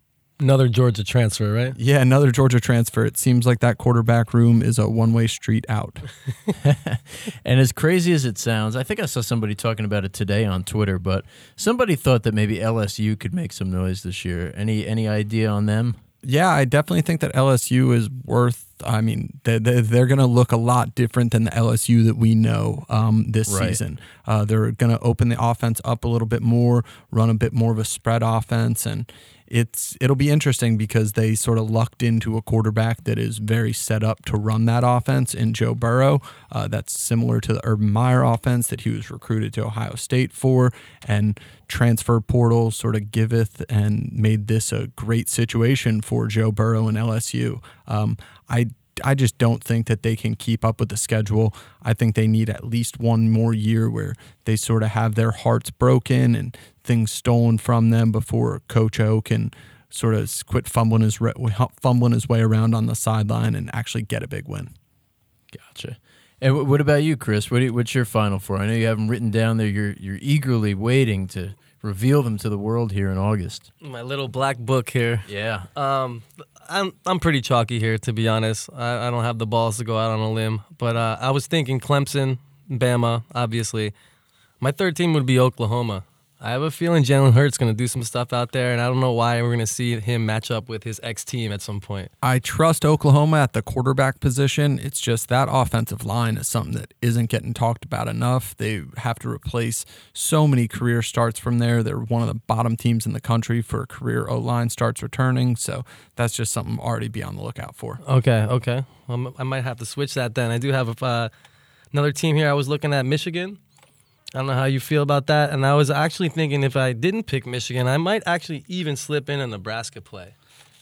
Another Georgia transfer, right? Yeah, another Georgia transfer. It seems like that quarterback room is a one way street out. and as crazy as it sounds, I think I saw somebody talking about it today on Twitter, but somebody thought that maybe LSU could make some noise this year. Any any idea on them? Yeah, I definitely think that LSU is worth. I mean, they're, they're going to look a lot different than the LSU that we know um, this Right. season. Uh, they're going to open the offense up a little bit more, run a bit more of a spread offense, and it's it'll be interesting because they sort of lucked into a quarterback that is very set up to run that offense in Joe Burrow. Uh, that's similar to the Urban Meyer offense that he was recruited to Ohio State for, and transfer portal sort of giveth and made this a great situation for Joe Burrow and LSU. Um, I I just don't think that they can keep up with the schedule. I think they need at least one more year where they sort of have their hearts broken and things stolen from them before Coach O can sort of quit fumbling his re- fumbling his way around on the sideline and actually get a big win. Gotcha. And what about you, Chris? What you, what's your final four? I know you have them written down there. You're you're eagerly waiting to reveal them to the world here in August. My little black book here. Yeah. Um, I'm I'm pretty chalky here to be honest. I, I don't have the balls to go out on a limb, but uh, I was thinking Clemson, Bama, obviously. My third team would be Oklahoma. I have a feeling Jalen Hurts going to do some stuff out there, and I don't know why we're going to see him match up with his ex team at some point. I trust Oklahoma at the quarterback position. It's just that offensive line is something that isn't getting talked about enough. They have to replace so many career starts from there. They're one of the bottom teams in the country for career O line starts returning. So that's just something already be on the lookout for. Okay, okay. Well, I might have to switch that then. I do have a, uh, another team here. I was looking at Michigan. I don't know how you feel about that. And I was actually thinking if I didn't pick Michigan, I might actually even slip in a Nebraska play.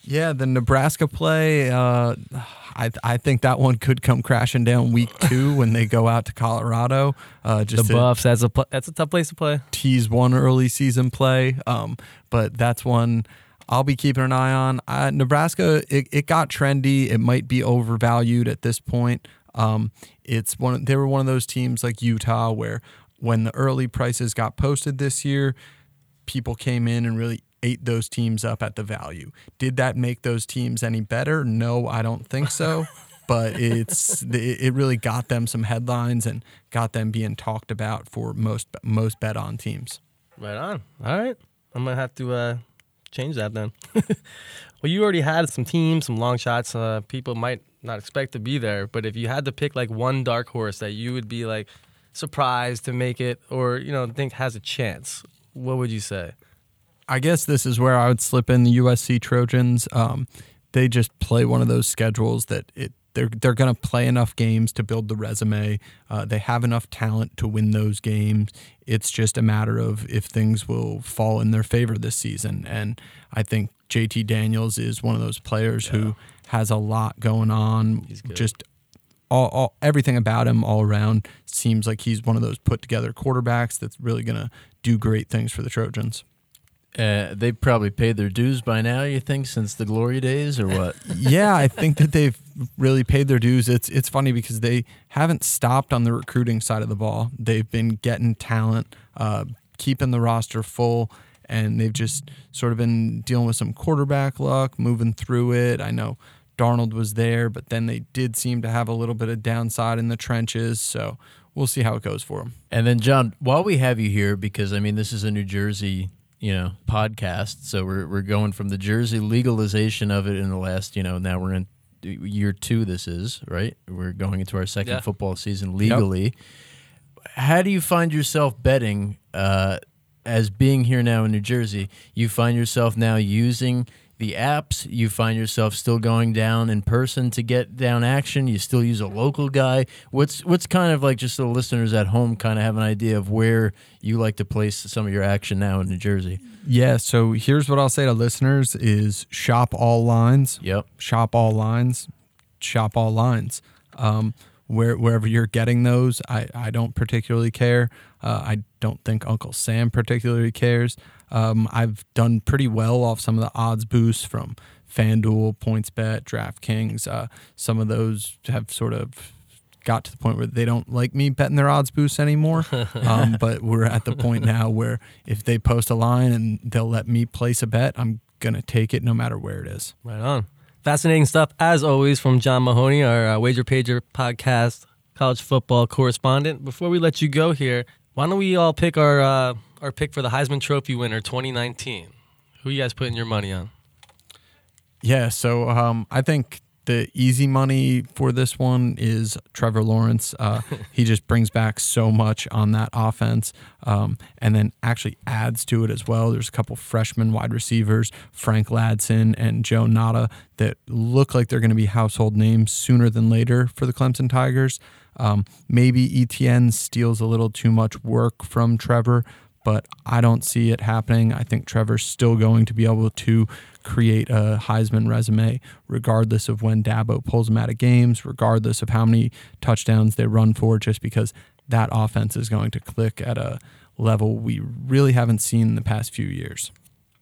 Yeah, the Nebraska play, uh, I, I think that one could come crashing down week two when they go out to Colorado. Uh, just the Buffs, that's a pl- that's a tough place to play. tease one early season play, um, but that's one I'll be keeping an eye on. Uh, Nebraska, it, it got trendy. It might be overvalued at this point. Um, it's one. They were one of those teams like Utah where when the early prices got posted this year, people came in and really ate those teams up at the value. Did that make those teams any better? No, I don't think so. but it's it really got them some headlines and got them being talked about for most most bet on teams. Right on. All right. I'm gonna have to uh, change that then. well, you already had some teams, some long shots. Uh, people might not expect to be there, but if you had to pick like one dark horse that you would be like surprised to make it, or you know think has a chance, what would you say? I guess this is where I would slip in the USC Trojans. Um, they just play one of those schedules that it they're they're going to play enough games to build the resume. Uh, they have enough talent to win those games. It's just a matter of if things will fall in their favor this season. And I think JT Daniels is one of those players who has a lot going on. Just all, all everything about him all around seems like he's one of those put together quarterbacks that's really going to do great things for the Trojans. Uh, they probably paid their dues by now. You think since the glory days, or what? yeah, I think that they've really paid their dues. It's it's funny because they haven't stopped on the recruiting side of the ball. They've been getting talent, uh, keeping the roster full, and they've just sort of been dealing with some quarterback luck, moving through it. I know Darnold was there, but then they did seem to have a little bit of downside in the trenches. So we'll see how it goes for them. And then, John, while we have you here, because I mean, this is a New Jersey, you know, podcast, so we're we're going from the Jersey legalization of it in the last, you know, now we're in year two. This is right. We're going into our second Yeah. football season legally. How do you find yourself betting? Uh, as being here now in New Jersey, you find yourself now using the apps. You find yourself still going down in person to get down action. You still use a local guy. What's what's kind of like just the listeners at home kind of have an idea of where you like to place some of your action now in New Jersey. Yeah. So here's what I'll say to listeners: is shop all lines. Yep. shop all lines, shop all lines. Um, where wherever you're getting those, I, I don't particularly care. Uh, I don't think Uncle Sam particularly cares. Um, I've done pretty well off some of the odds boosts from FanDuel, PointsBet, DraftKings. Uh, some of those have sort of got to the point where they don't like me betting their odds boosts anymore. um, but we're at the point now where if they post a line and they'll let me place a bet, I'm going to take it no matter where it is. Right on. Fascinating stuff, as always, from John Mahoney, our uh, Wager Pager podcast college football correspondent. Before we let you go here, why don't we all pick our uh, our pick for the Heisman Trophy winner 2019? Who you guys putting your money on? Yeah, so um, I think the easy money for this one is Trevor Lawrence. Uh, he just brings back so much on that offense, um, and then actually adds to it as well. There's a couple freshman wide receivers, Frank Ladson and Joe Ngata, that look like they're going to be household names sooner than later for the Clemson Tigers. Um, maybe ETN steals a little too much work from Trevor, but I don't see it happening. I think Trevor's still going to be able to create a Heisman resume, regardless of when Dabo pulls him out of games, regardless of how many touchdowns they run for, just because that offense is going to click at a level we really haven't seen in the past few years.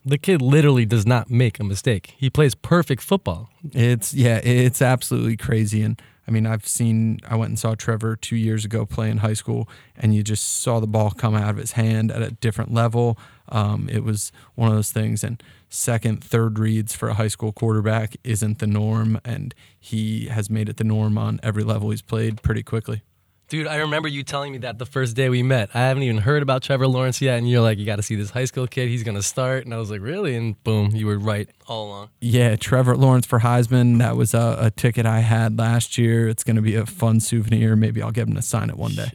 The kid literally does not make a mistake. He plays perfect football. It's yeah, it's absolutely crazy and I mean, I've seen, I went and saw Trevor two years ago play in high school, and you just saw the ball come out of his hand at a different level. Um, it was one of those things. And second, third reads for a high school quarterback isn't the norm, and he has made it the norm on every level he's played pretty quickly. Dude, I remember you telling me that the first day we met. I haven't even heard about Trevor Lawrence yet, and you're like, you got to see this high school kid. He's gonna start, and I was like, really? And boom, you were right all along. Yeah, Trevor Lawrence for Heisman. That was a, a ticket I had last year. It's gonna be a fun souvenir. Maybe I'll get him to sign it one day.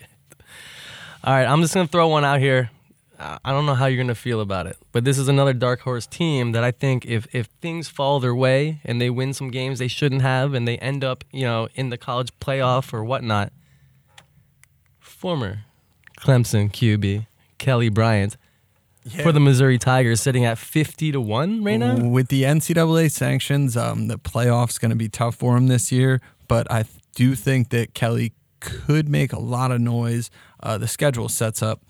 All right, I'm just gonna throw one out here. I don't know how you're gonna feel about it, but this is another dark horse team that I think if if things fall their way and they win some games they shouldn't have, and they end up, you know, in the college playoff or whatnot former Clemson QB Kelly Bryant yeah. for the Missouri Tigers, sitting at fifty to one right now. With the NCAA sanctions, um, the playoffs going to be tough for him this year. But I do think that Kelly could make a lot of noise. Uh, the schedule sets up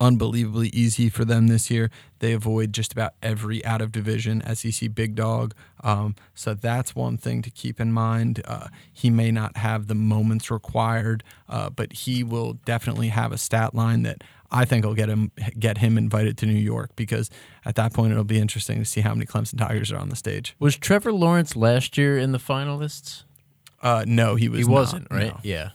unbelievably easy for them this year. They avoid just about every out of division SEC big dog. Um, so that's one thing to keep in mind. Uh, he may not have the moments required, uh, but he will definitely have a stat line that I think will get him get him invited to New York because at that point it'll be interesting to see how many Clemson Tigers are on the stage. Was Trevor Lawrence last year in the finalists? Uh, no, he was. He not, wasn't, right? no. Yeah.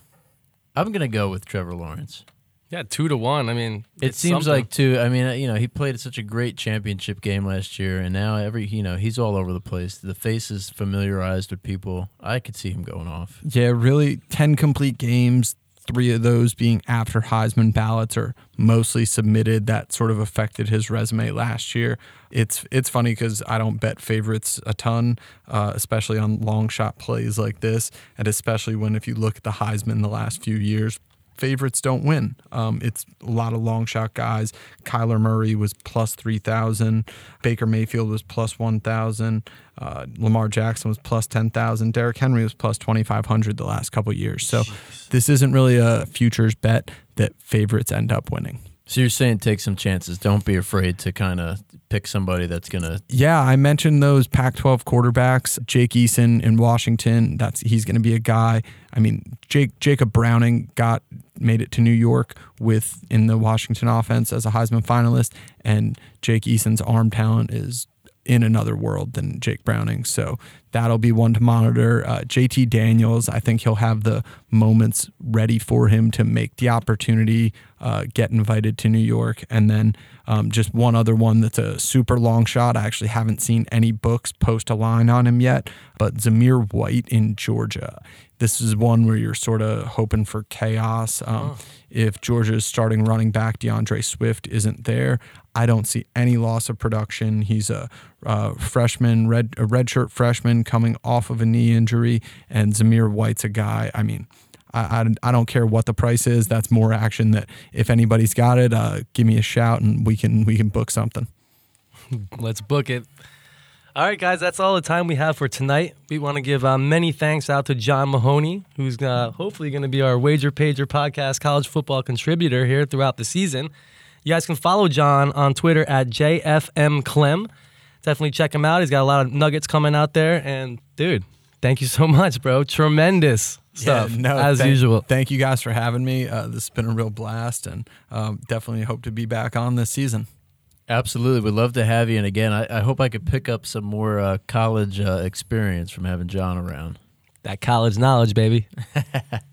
I'm gonna go with Trevor Lawrence. Yeah, two to one. I mean, it seems something. like two. I mean, you know, he played such a great championship game last year, and now every you know he's all over the place. The face is familiarized with people. I could see him going off. Yeah, really, ten complete games. Three of those being after Heisman ballots are mostly submitted. That sort of affected his resume last year. It's it's funny because I don't bet favorites a ton, uh, especially on long shot plays like this, and especially when if you look at the Heisman the last few years, favorites don't win. Um, it's a lot of long shot guys. Kyler Murray was plus 3,000. Baker Mayfield was plus 1,000. Uh, Lamar Jackson was plus 10,000. Derrick Henry was plus 2,500 the last couple years. So Jeez. this isn't really a futures bet that favorites end up winning. So you're saying take some chances. Don't be afraid to kind of pick somebody that's going to. Yeah, I mentioned those Pac-12 quarterbacks, Jake Eason in Washington. That's he's going to be a guy. I mean, Jake Jacob Browning got made it to New York with in the Washington offense as a Heisman finalist, and Jake Eason's arm talent is in another world than Jake Browning. So that'll be one to monitor. Uh, JT Daniels, I think he'll have the moments ready for him to make the opportunity, uh, get invited to New York. And then um, just one other one that's a super long shot. I actually haven't seen any books post a line on him yet, but Zamir White in Georgia. This is one where you're sort of hoping for chaos. Um, oh. If Georgia's starting running back D'Andre Swift isn't there, I don't see any loss of production. He's a, a freshman, red a redshirt freshman coming off of a knee injury, and Zamir White's a guy. I mean, I, I, I, don't care what the price is. That's more action. That if anybody's got it, uh, give me a shout and we can we can book something. Let's book it. All right, guys, that's all the time we have for tonight. We want to give uh, many thanks out to John Mahoney, who's uh, hopefully going to be our Wager Pager podcast college football contributor here throughout the season. You guys can follow John on Twitter at JFMClem. Definitely check him out. He's got a lot of nuggets coming out there. And dude, thank you so much, bro. Tremendous stuff as thank, usual. Thank you guys for having me. Uh, this has been a real blast, and um, definitely hope to be back on this season. Absolutely, we'd love to have you. And again, I, I hope I could pick up some more uh, college uh, experience from having John around. That college knowledge, baby.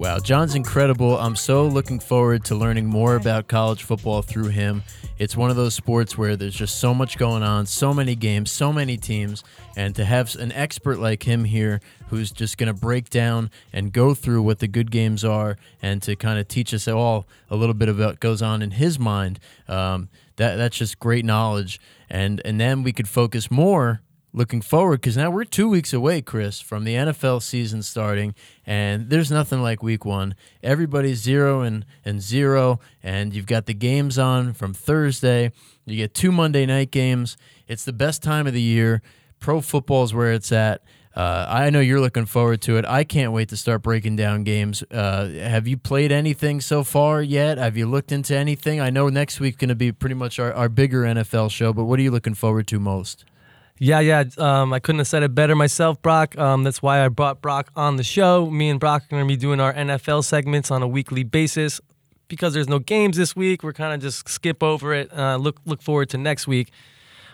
Wow, John's incredible. I'm so looking forward to learning more about college football through him. It's one of those sports where there's just so much going on, so many games, so many teams, and to have an expert like him here who's just going to break down and go through what the good games are and to kind of teach us all a little bit of what goes on in his mind, um, that, that's just great knowledge. And, and then we could focus more looking forward because now we're two weeks away, Chris, from the NFL season starting, and there's nothing like week one. Everybody's zero and, and zero, and you've got the games on from Thursday. You get two Monday night games. It's the best time of the year. Pro football is where it's at. Uh, I know you're looking forward to it. I can't wait to start breaking down games. Uh, have you played anything so far yet? Have you looked into anything? I know next week's going to be pretty much our, our bigger NFL show, but what are you looking forward to most? Yeah, yeah. Um, I couldn't have said it better myself, Brock. Um, that's why I brought Brock on the show. Me and Brock are going to be doing our NFL segments on a weekly basis. Because there's no games this week, we're kind of just skip over it. Uh, look look forward to next week.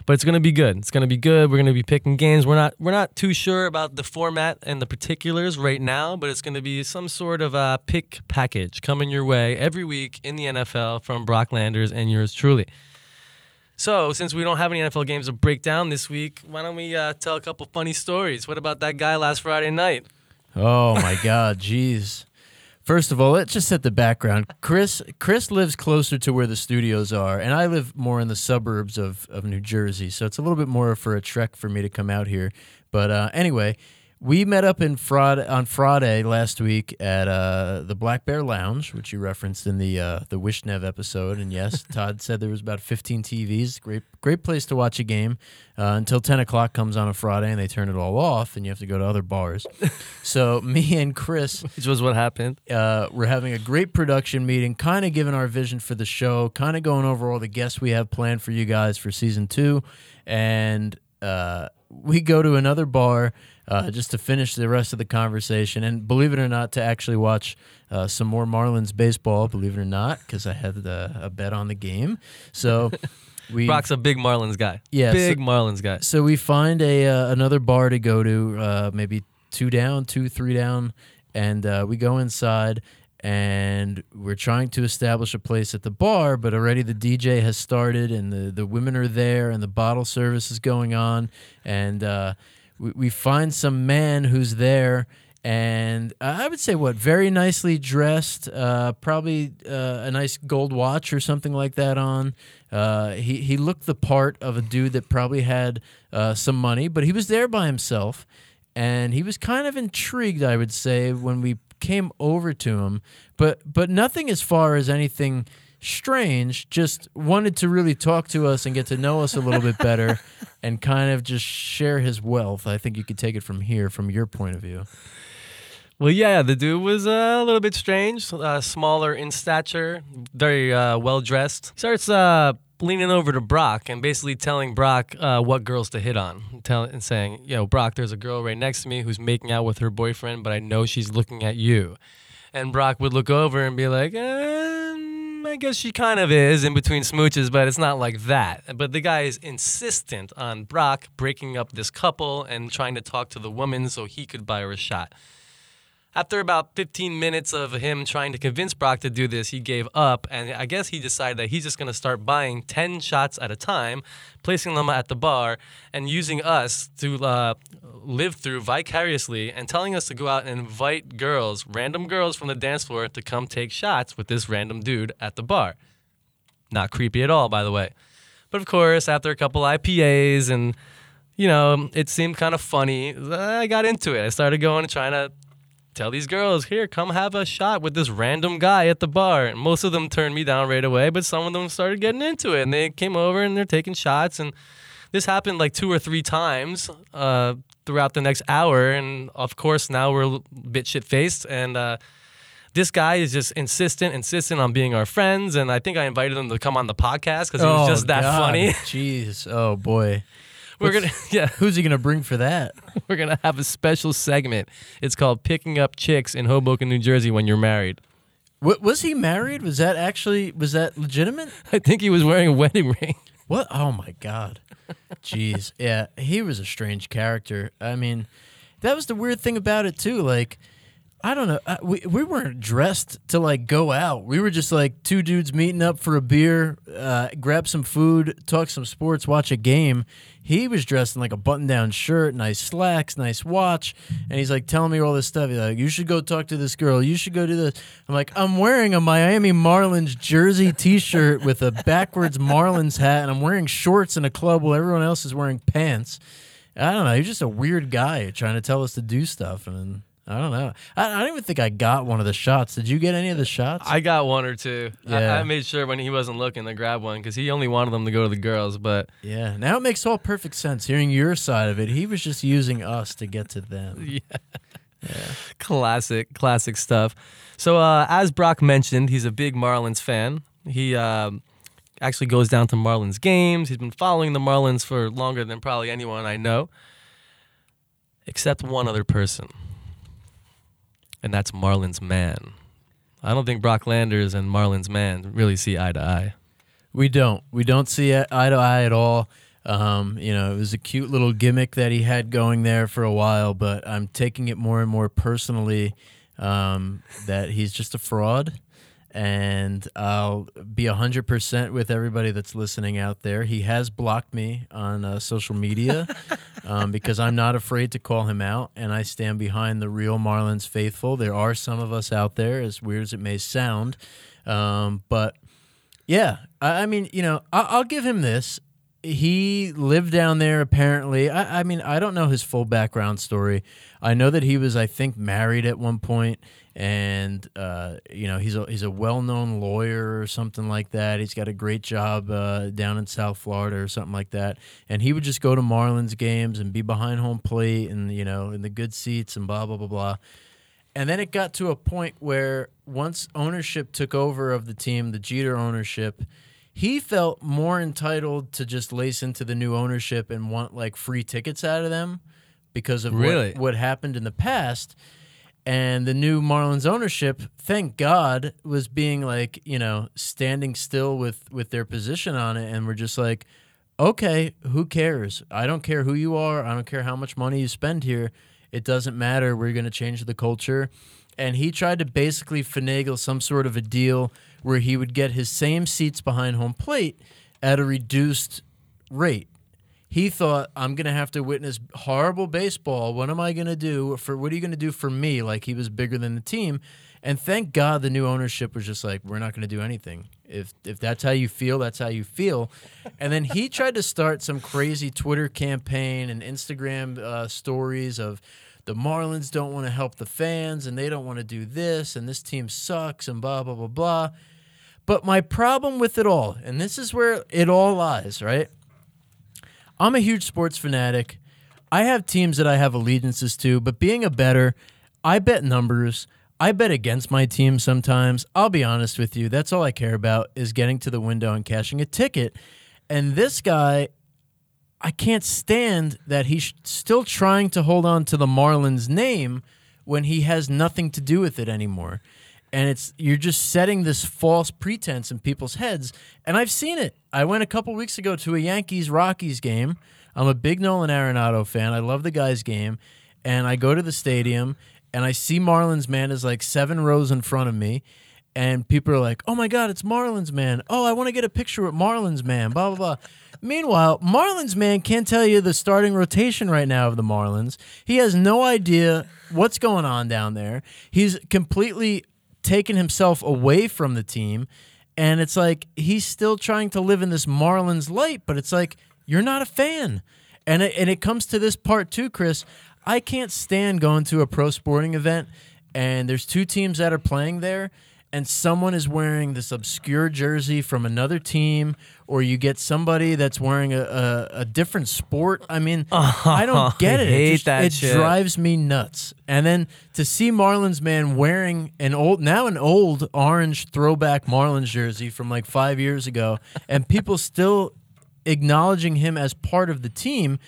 But it's going to be good. It's going to be good. We're going to be picking games. We're not we're not too sure about the format and the particulars right now, but it's going to be some sort of a pick package coming your way every week in the NFL from Brock Landers and yours truly. So, since we don't have any NFL games to break down this week, why don't we uh, tell a couple funny stories? What about that guy last Friday night? Oh my God, jeez. First of all, let's just set the background. Chris Chris lives closer to where the studios are, and I live more in the suburbs of, of New Jersey, so it's a little bit more for a trek for me to come out here. But uh, anyway, we met up in fraud on Friday last week at uh, the Black Bear Lounge, which you referenced in the uh, the Wishnev episode. And yes, Todd said there was about 15 TVs. Great, great place to watch a game uh, until 10 o'clock comes on a Friday, and they turn it all off, and you have to go to other bars. so me and Chris, which was what happened, uh, we're having a great production meeting, kind of giving our vision for the show, kind of going over all the guests we have planned for you guys for season two, and uh, we go to another bar uh, just to finish the rest of the conversation. And believe it or not, to actually watch uh, some more Marlins baseball, believe it or not, because I had a bet on the game. So. We, Brock's a big Marlins guy. Yeah, big so, Marlins guy. So we find a uh, another bar to go to, uh, maybe two down, two three down, and uh, we go inside and we're trying to establish a place at the bar, but already the DJ has started and the, the women are there and the bottle service is going on. And uh, we, we find some man who's there. And I would say, what, very nicely dressed, uh, probably uh, a nice gold watch or something like that on. Uh, he, he looked the part of a dude that probably had uh, some money, but he was there by himself. And he was kind of intrigued, I would say, when we came over to him, but but nothing as far as anything strange. Just wanted to really talk to us and get to know us a little bit better, and kind of just share his wealth. I think you could take it from here, from your point of view. Well, yeah, the dude was uh, a little bit strange, uh, smaller in stature, very uh, well dressed. Starts uh, leaning over to Brock and basically telling Brock uh, what girls to hit on, tell, and saying, "Yo, Brock, there's a girl right next to me who's making out with her boyfriend, but I know she's looking at you." And Brock would look over and be like, um, "I guess she kind of is in between smooches, but it's not like that." But the guy is insistent on Brock breaking up this couple and trying to talk to the woman so he could buy her a shot. After about 15 minutes of him trying to convince Brock to do this, he gave up, and I guess he decided that he's just going to start buying 10 shots at a time, placing them at the bar, and using us to uh, live through vicariously and telling us to go out and invite girls, random girls from the dance floor, to come take shots with this random dude at the bar. Not creepy at all, by the way. But of course, after a couple IPAs and you know, it seemed kind of funny. I got into it. I started going and trying to tell these girls, here, come have a shot with this random guy at the bar. And most of them turned me down right away, but some of them started getting into it. And they came over and they're taking shots. And this happened like two or three times uh, throughout the next hour. And of course, now we're a bit shit faced. And uh, this guy is just insistent, insistent on being our friends. And I think I invited him to come on the podcast because he was Oh, just that God. funny. Jeez. Oh boy. We're gonna, yeah, Who's he gonna bring for that? we're gonna have a special segment. It's called "Picking Up Chicks in Hoboken, New Jersey" when you're married. Wa- was he married? Was that actually was that legitimate? I think he was wearing a wedding ring. What? Oh my God. Jeez. Yeah, he was a strange character. I mean, that was the weird thing about it too. Like, I don't know. Uh, we we weren't dressed to like go out. We were just like two dudes meeting up for a beer, uh, grab some food, talk some sports, watch a game. He was dressed in like a button-down shirt, nice slacks, nice watch, and he's like telling me all this stuff. He's like, "You should go talk to this girl. You should go do this." I'm like, "I'm wearing a Miami Marlins jersey T-shirt with a backwards Marlins hat, and I'm wearing shorts in a club while everyone else is wearing pants." I don't know. He's just a weird guy trying to tell us to do stuff, and I don't know. I, I don't even think I got one of the shots. Did you get any of the shots? I got one or two. I- Yeah. I, made sure when he wasn't looking to grab one because he only wanted them to go to the girls. But yeah. Now it makes all perfect sense. Hearing your side of it, he was just using us to get to them. Yeah. yeah. Classic, classic stuff. So uh, as Brock mentioned, he's a big Marlins fan. He um, actually goes down to Marlins games. He's been following the Marlins for longer than probably anyone I know, except one other person, and that's Marlins man. I don't think Brock Landers and Marlins man really see eye to eye. We don't. We don't see eye to eye at all. Um, you know, it was a cute little gimmick that he had going there for a while, but I'm taking it more and more personally um, that he's just a fraud. And I'll be 100% with everybody that's listening out there. He has blocked me on uh, social media um, because I'm not afraid to call him out, and I stand behind the real Marlins faithful. There are some of us out there, as weird as it may sound. Um, but yeah, I, I mean, you know, I, I'll give him this. He lived down there apparently. I, I mean, I don't know his full background story. I know that he was, I think, married at one point, and uh, you know, he's a he's a well known lawyer or something like that. He's got a great job uh, down in South Florida or something like that. And he would just go to Marlins games and be behind home plate and you know in the good seats and blah blah blah blah. And then it got to a point where once ownership took over of the team, the Jeter ownership, he felt more entitled to just lace into the new ownership and want like free tickets out of them because of Really? what, what happened in the past. And the new Marlins ownership, thank God, was being like, you know, standing still with with their position on it and we're just like, okay, who cares? I don't care who you are. I don't care how much money you spend here. It doesn't matter. We're going to change the culture. And he tried to basically finagle some sort of a deal where he would get his same seats behind home plate at a reduced rate. He thought, I'm going to have to witness horrible baseball. What am I going to do for what are you going to do for me? Like he was bigger than the team. And thank God the new ownership was just like, we're not going to do anything. If if that's how you feel, that's how you feel. And then he tried to start some crazy Twitter campaign and Instagram uh, stories of the Marlins don't want to help the fans and they don't want to do this and this team sucks and blah blah blah blah. But my problem with it all, and this is where it all lies, right? I'm a huge sports fanatic. I have teams that I have allegiances to, but being a better, I bet numbers. I bet against my team sometimes. I'll be honest with you. That's all I care about is getting to the window and cashing a ticket. And this guy, I can't stand that he's still trying to hold on to the Marlins name when he has nothing to do with it anymore. And it's you're just setting this false pretense in people's heads. And I've seen it. I went a couple weeks ago to a Yankees Rockies game. I'm a big Nolan Arenado fan. I love the guy's game. And I go to the stadium and I see Marlins man is like seven rows in front of me. And people are like, oh my God, it's Marlins man. Oh, I want to get a picture with Marlins man, blah, blah, blah. Meanwhile, Marlins man can't tell you the starting rotation right now of the Marlins. He has no idea what's going on down there. He's completely taken himself away from the team. And it's like he's still trying to live in this Marlins light, but it's like you're not a fan. And it, and it comes to this part too, Chris. I can't stand going to a pro sporting event and there's two teams that are playing there, and someone is wearing this obscure jersey from another team, or you get somebody that's wearing a, a, a different sport. I mean, I don't get I it. hate it just, it shit. drives me nuts. And then to see Marlins man wearing an old, now an old orange throwback Marlins jersey from like five years ago, and people still acknowledging him as part of the team.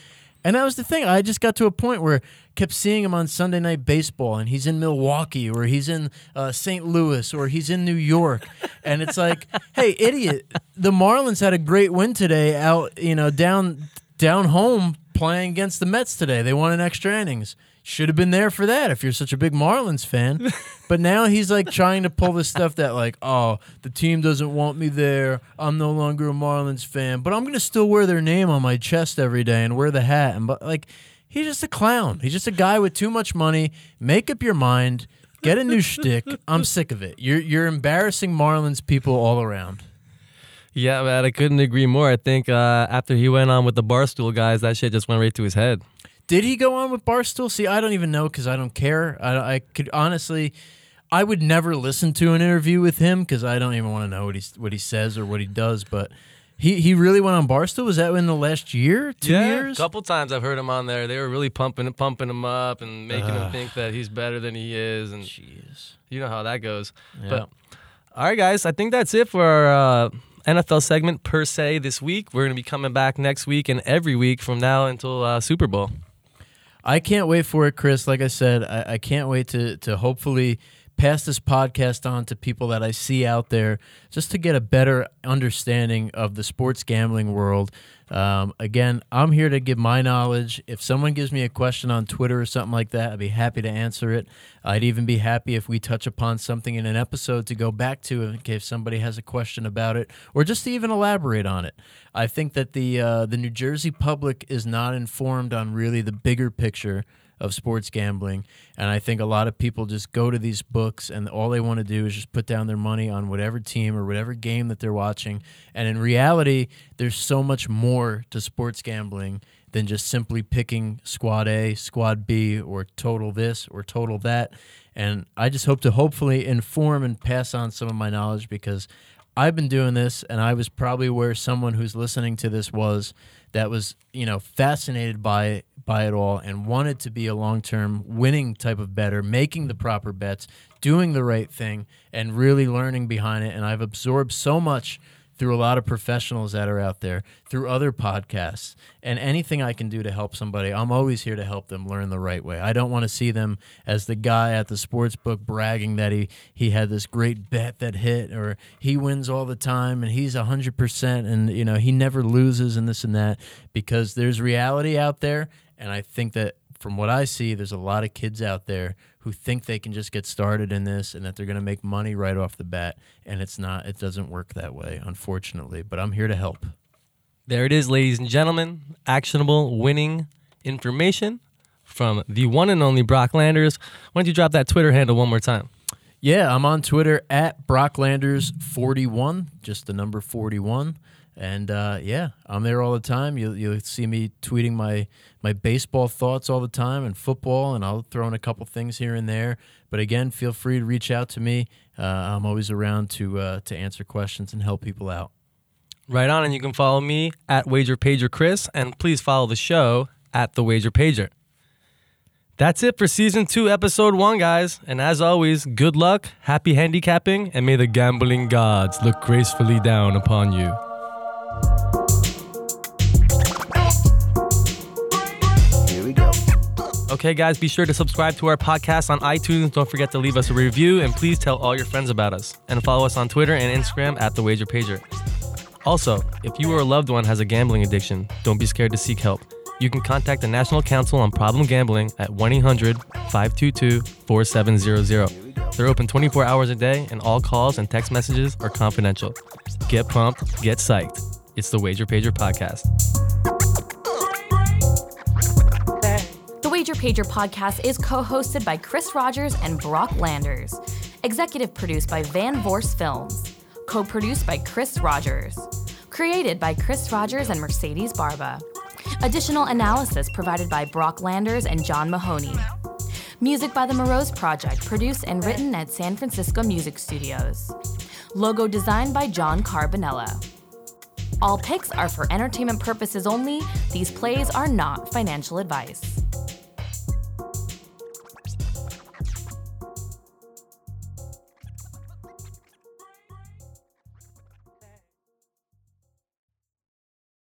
And that was the thing. I just got to a point where I kept seeing him on Sunday Night Baseball, and he's in Milwaukee, or he's in uh, St. Louis, or he's in New York, and it's like, hey, idiot! The Marlins had a great win today, out you know down down home playing against the Mets today. They won in extra innings. Should have been there for that if you're such a big Marlins fan. But now he's like trying to pull this stuff that like, oh, the team doesn't want me there. I'm no longer a Marlins fan, but I'm gonna still wear their name on my chest every day and wear the hat. And but like, he's just a clown. He's just a guy with too much money. Make up your mind. Get a new shtick. I'm sick of it. You're you're embarrassing Marlins people all around. Yeah, man, I couldn't agree more. I think uh, after he went on with the Barstool guys, that shit just went right to his head. Did he go on with Barstool? See, I don't even know because I don't care. I, I could honestly, I would never listen to an interview with him because I don't even want to know what he what he says or what he does. But he he really went on Barstool. Was that in the last year, two yeah, years? A couple times I've heard him on there. They were really pumping pumping him up and making him think that he's better than he is, and Jeez. you know how that goes. Yeah. But all right, guys, I think that's it for our uh, NFL segment per se this week. We're gonna be coming back next week and every week from now until uh, Super Bowl. I can't wait for it, Chris. Like I said, I, I can't wait to to hopefully pass this podcast on to people that I see out there just to get a better understanding of the sports gambling world. Um, again, I'm here to give my knowledge. If someone gives me a question on Twitter or something like that, I'd be happy to answer it. I'd even be happy if we touch upon something in an episode to go back to in case somebody has a question about it or just to even elaborate on it. I think that the uh, the New Jersey public is not informed on really the bigger picture of sports gambling. And I think a lot of people just go to these books and all they want to do is just put down their money on whatever team or whatever game that they're watching. And in reality, there's so much more to sports gambling than just simply picking squad A, squad B, or total this or total that. And I just hope to hopefully inform and pass on some of my knowledge because I've been doing this, and I was probably where someone who's listening to this was that was, you know, fascinated by by it all and wanted to be a long term winning type of bettor, making the proper bets, doing the right thing, and really learning behind it. And I've absorbed so much through a lot of professionals that are out there, through other podcasts, and anything I can do to help somebody, I'm always here to help them learn the right way. I don't want to see them as the guy at the sports book bragging that he he had this great bet that hit or he wins all the time and he's 100% and you know, he never loses and this and that because there's reality out there and I think that from what I see, there's a lot of kids out there who think they can just get started in this and that they're going to make money right off the bat. And it's not, it doesn't work that way, unfortunately. But I'm here to help. There it is, ladies and gentlemen. Actionable winning information from the one and only Brock Landers. Why don't you drop that Twitter handle one more time? Yeah, I'm on Twitter at Brocklanders41, just the number 41. And uh, yeah, I'm there all the time. You'll, you'll see me tweeting my, my baseball thoughts all the time and football, and I'll throw in a couple things here and there. But again, feel free to reach out to me. Uh, I'm always around to uh, to answer questions and help people out. Right on, and you can follow me at Wager Pager Chris, and please follow the show at The Wager Pager. That's it for season two, episode one, guys. And as always, good luck, happy handicapping, and may the gambling gods look gracefully down upon you. Here we go. Okay, guys, be sure to subscribe to our podcast on iTunes. Don't forget to leave us a review, and please tell all your friends about us. And follow us on Twitter and Instagram at The Wager Pager. Also, if you or a loved one has a gambling addiction, don't be scared to seek help. You can contact the National Council on Problem Gambling at 1 800 522 4700. They're open 24 hours a day, and all calls and text messages are confidential. Get pumped, get psyched. It's the Wager Pager Podcast. The Wager Pager podcast is co hosted by Chris Rogers and Brock Landers. Executive produced by Van Vorst Films. Co produced by Chris Rogers. Created by Chris Rogers and Mercedes Barba. Additional analysis provided by Brock Landers and John Mahoney. Music by the Morose Project, produced and written at San Francisco Music Studios. Logo designed by John Carbonella. All picks are for entertainment purposes only. These plays are not financial advice.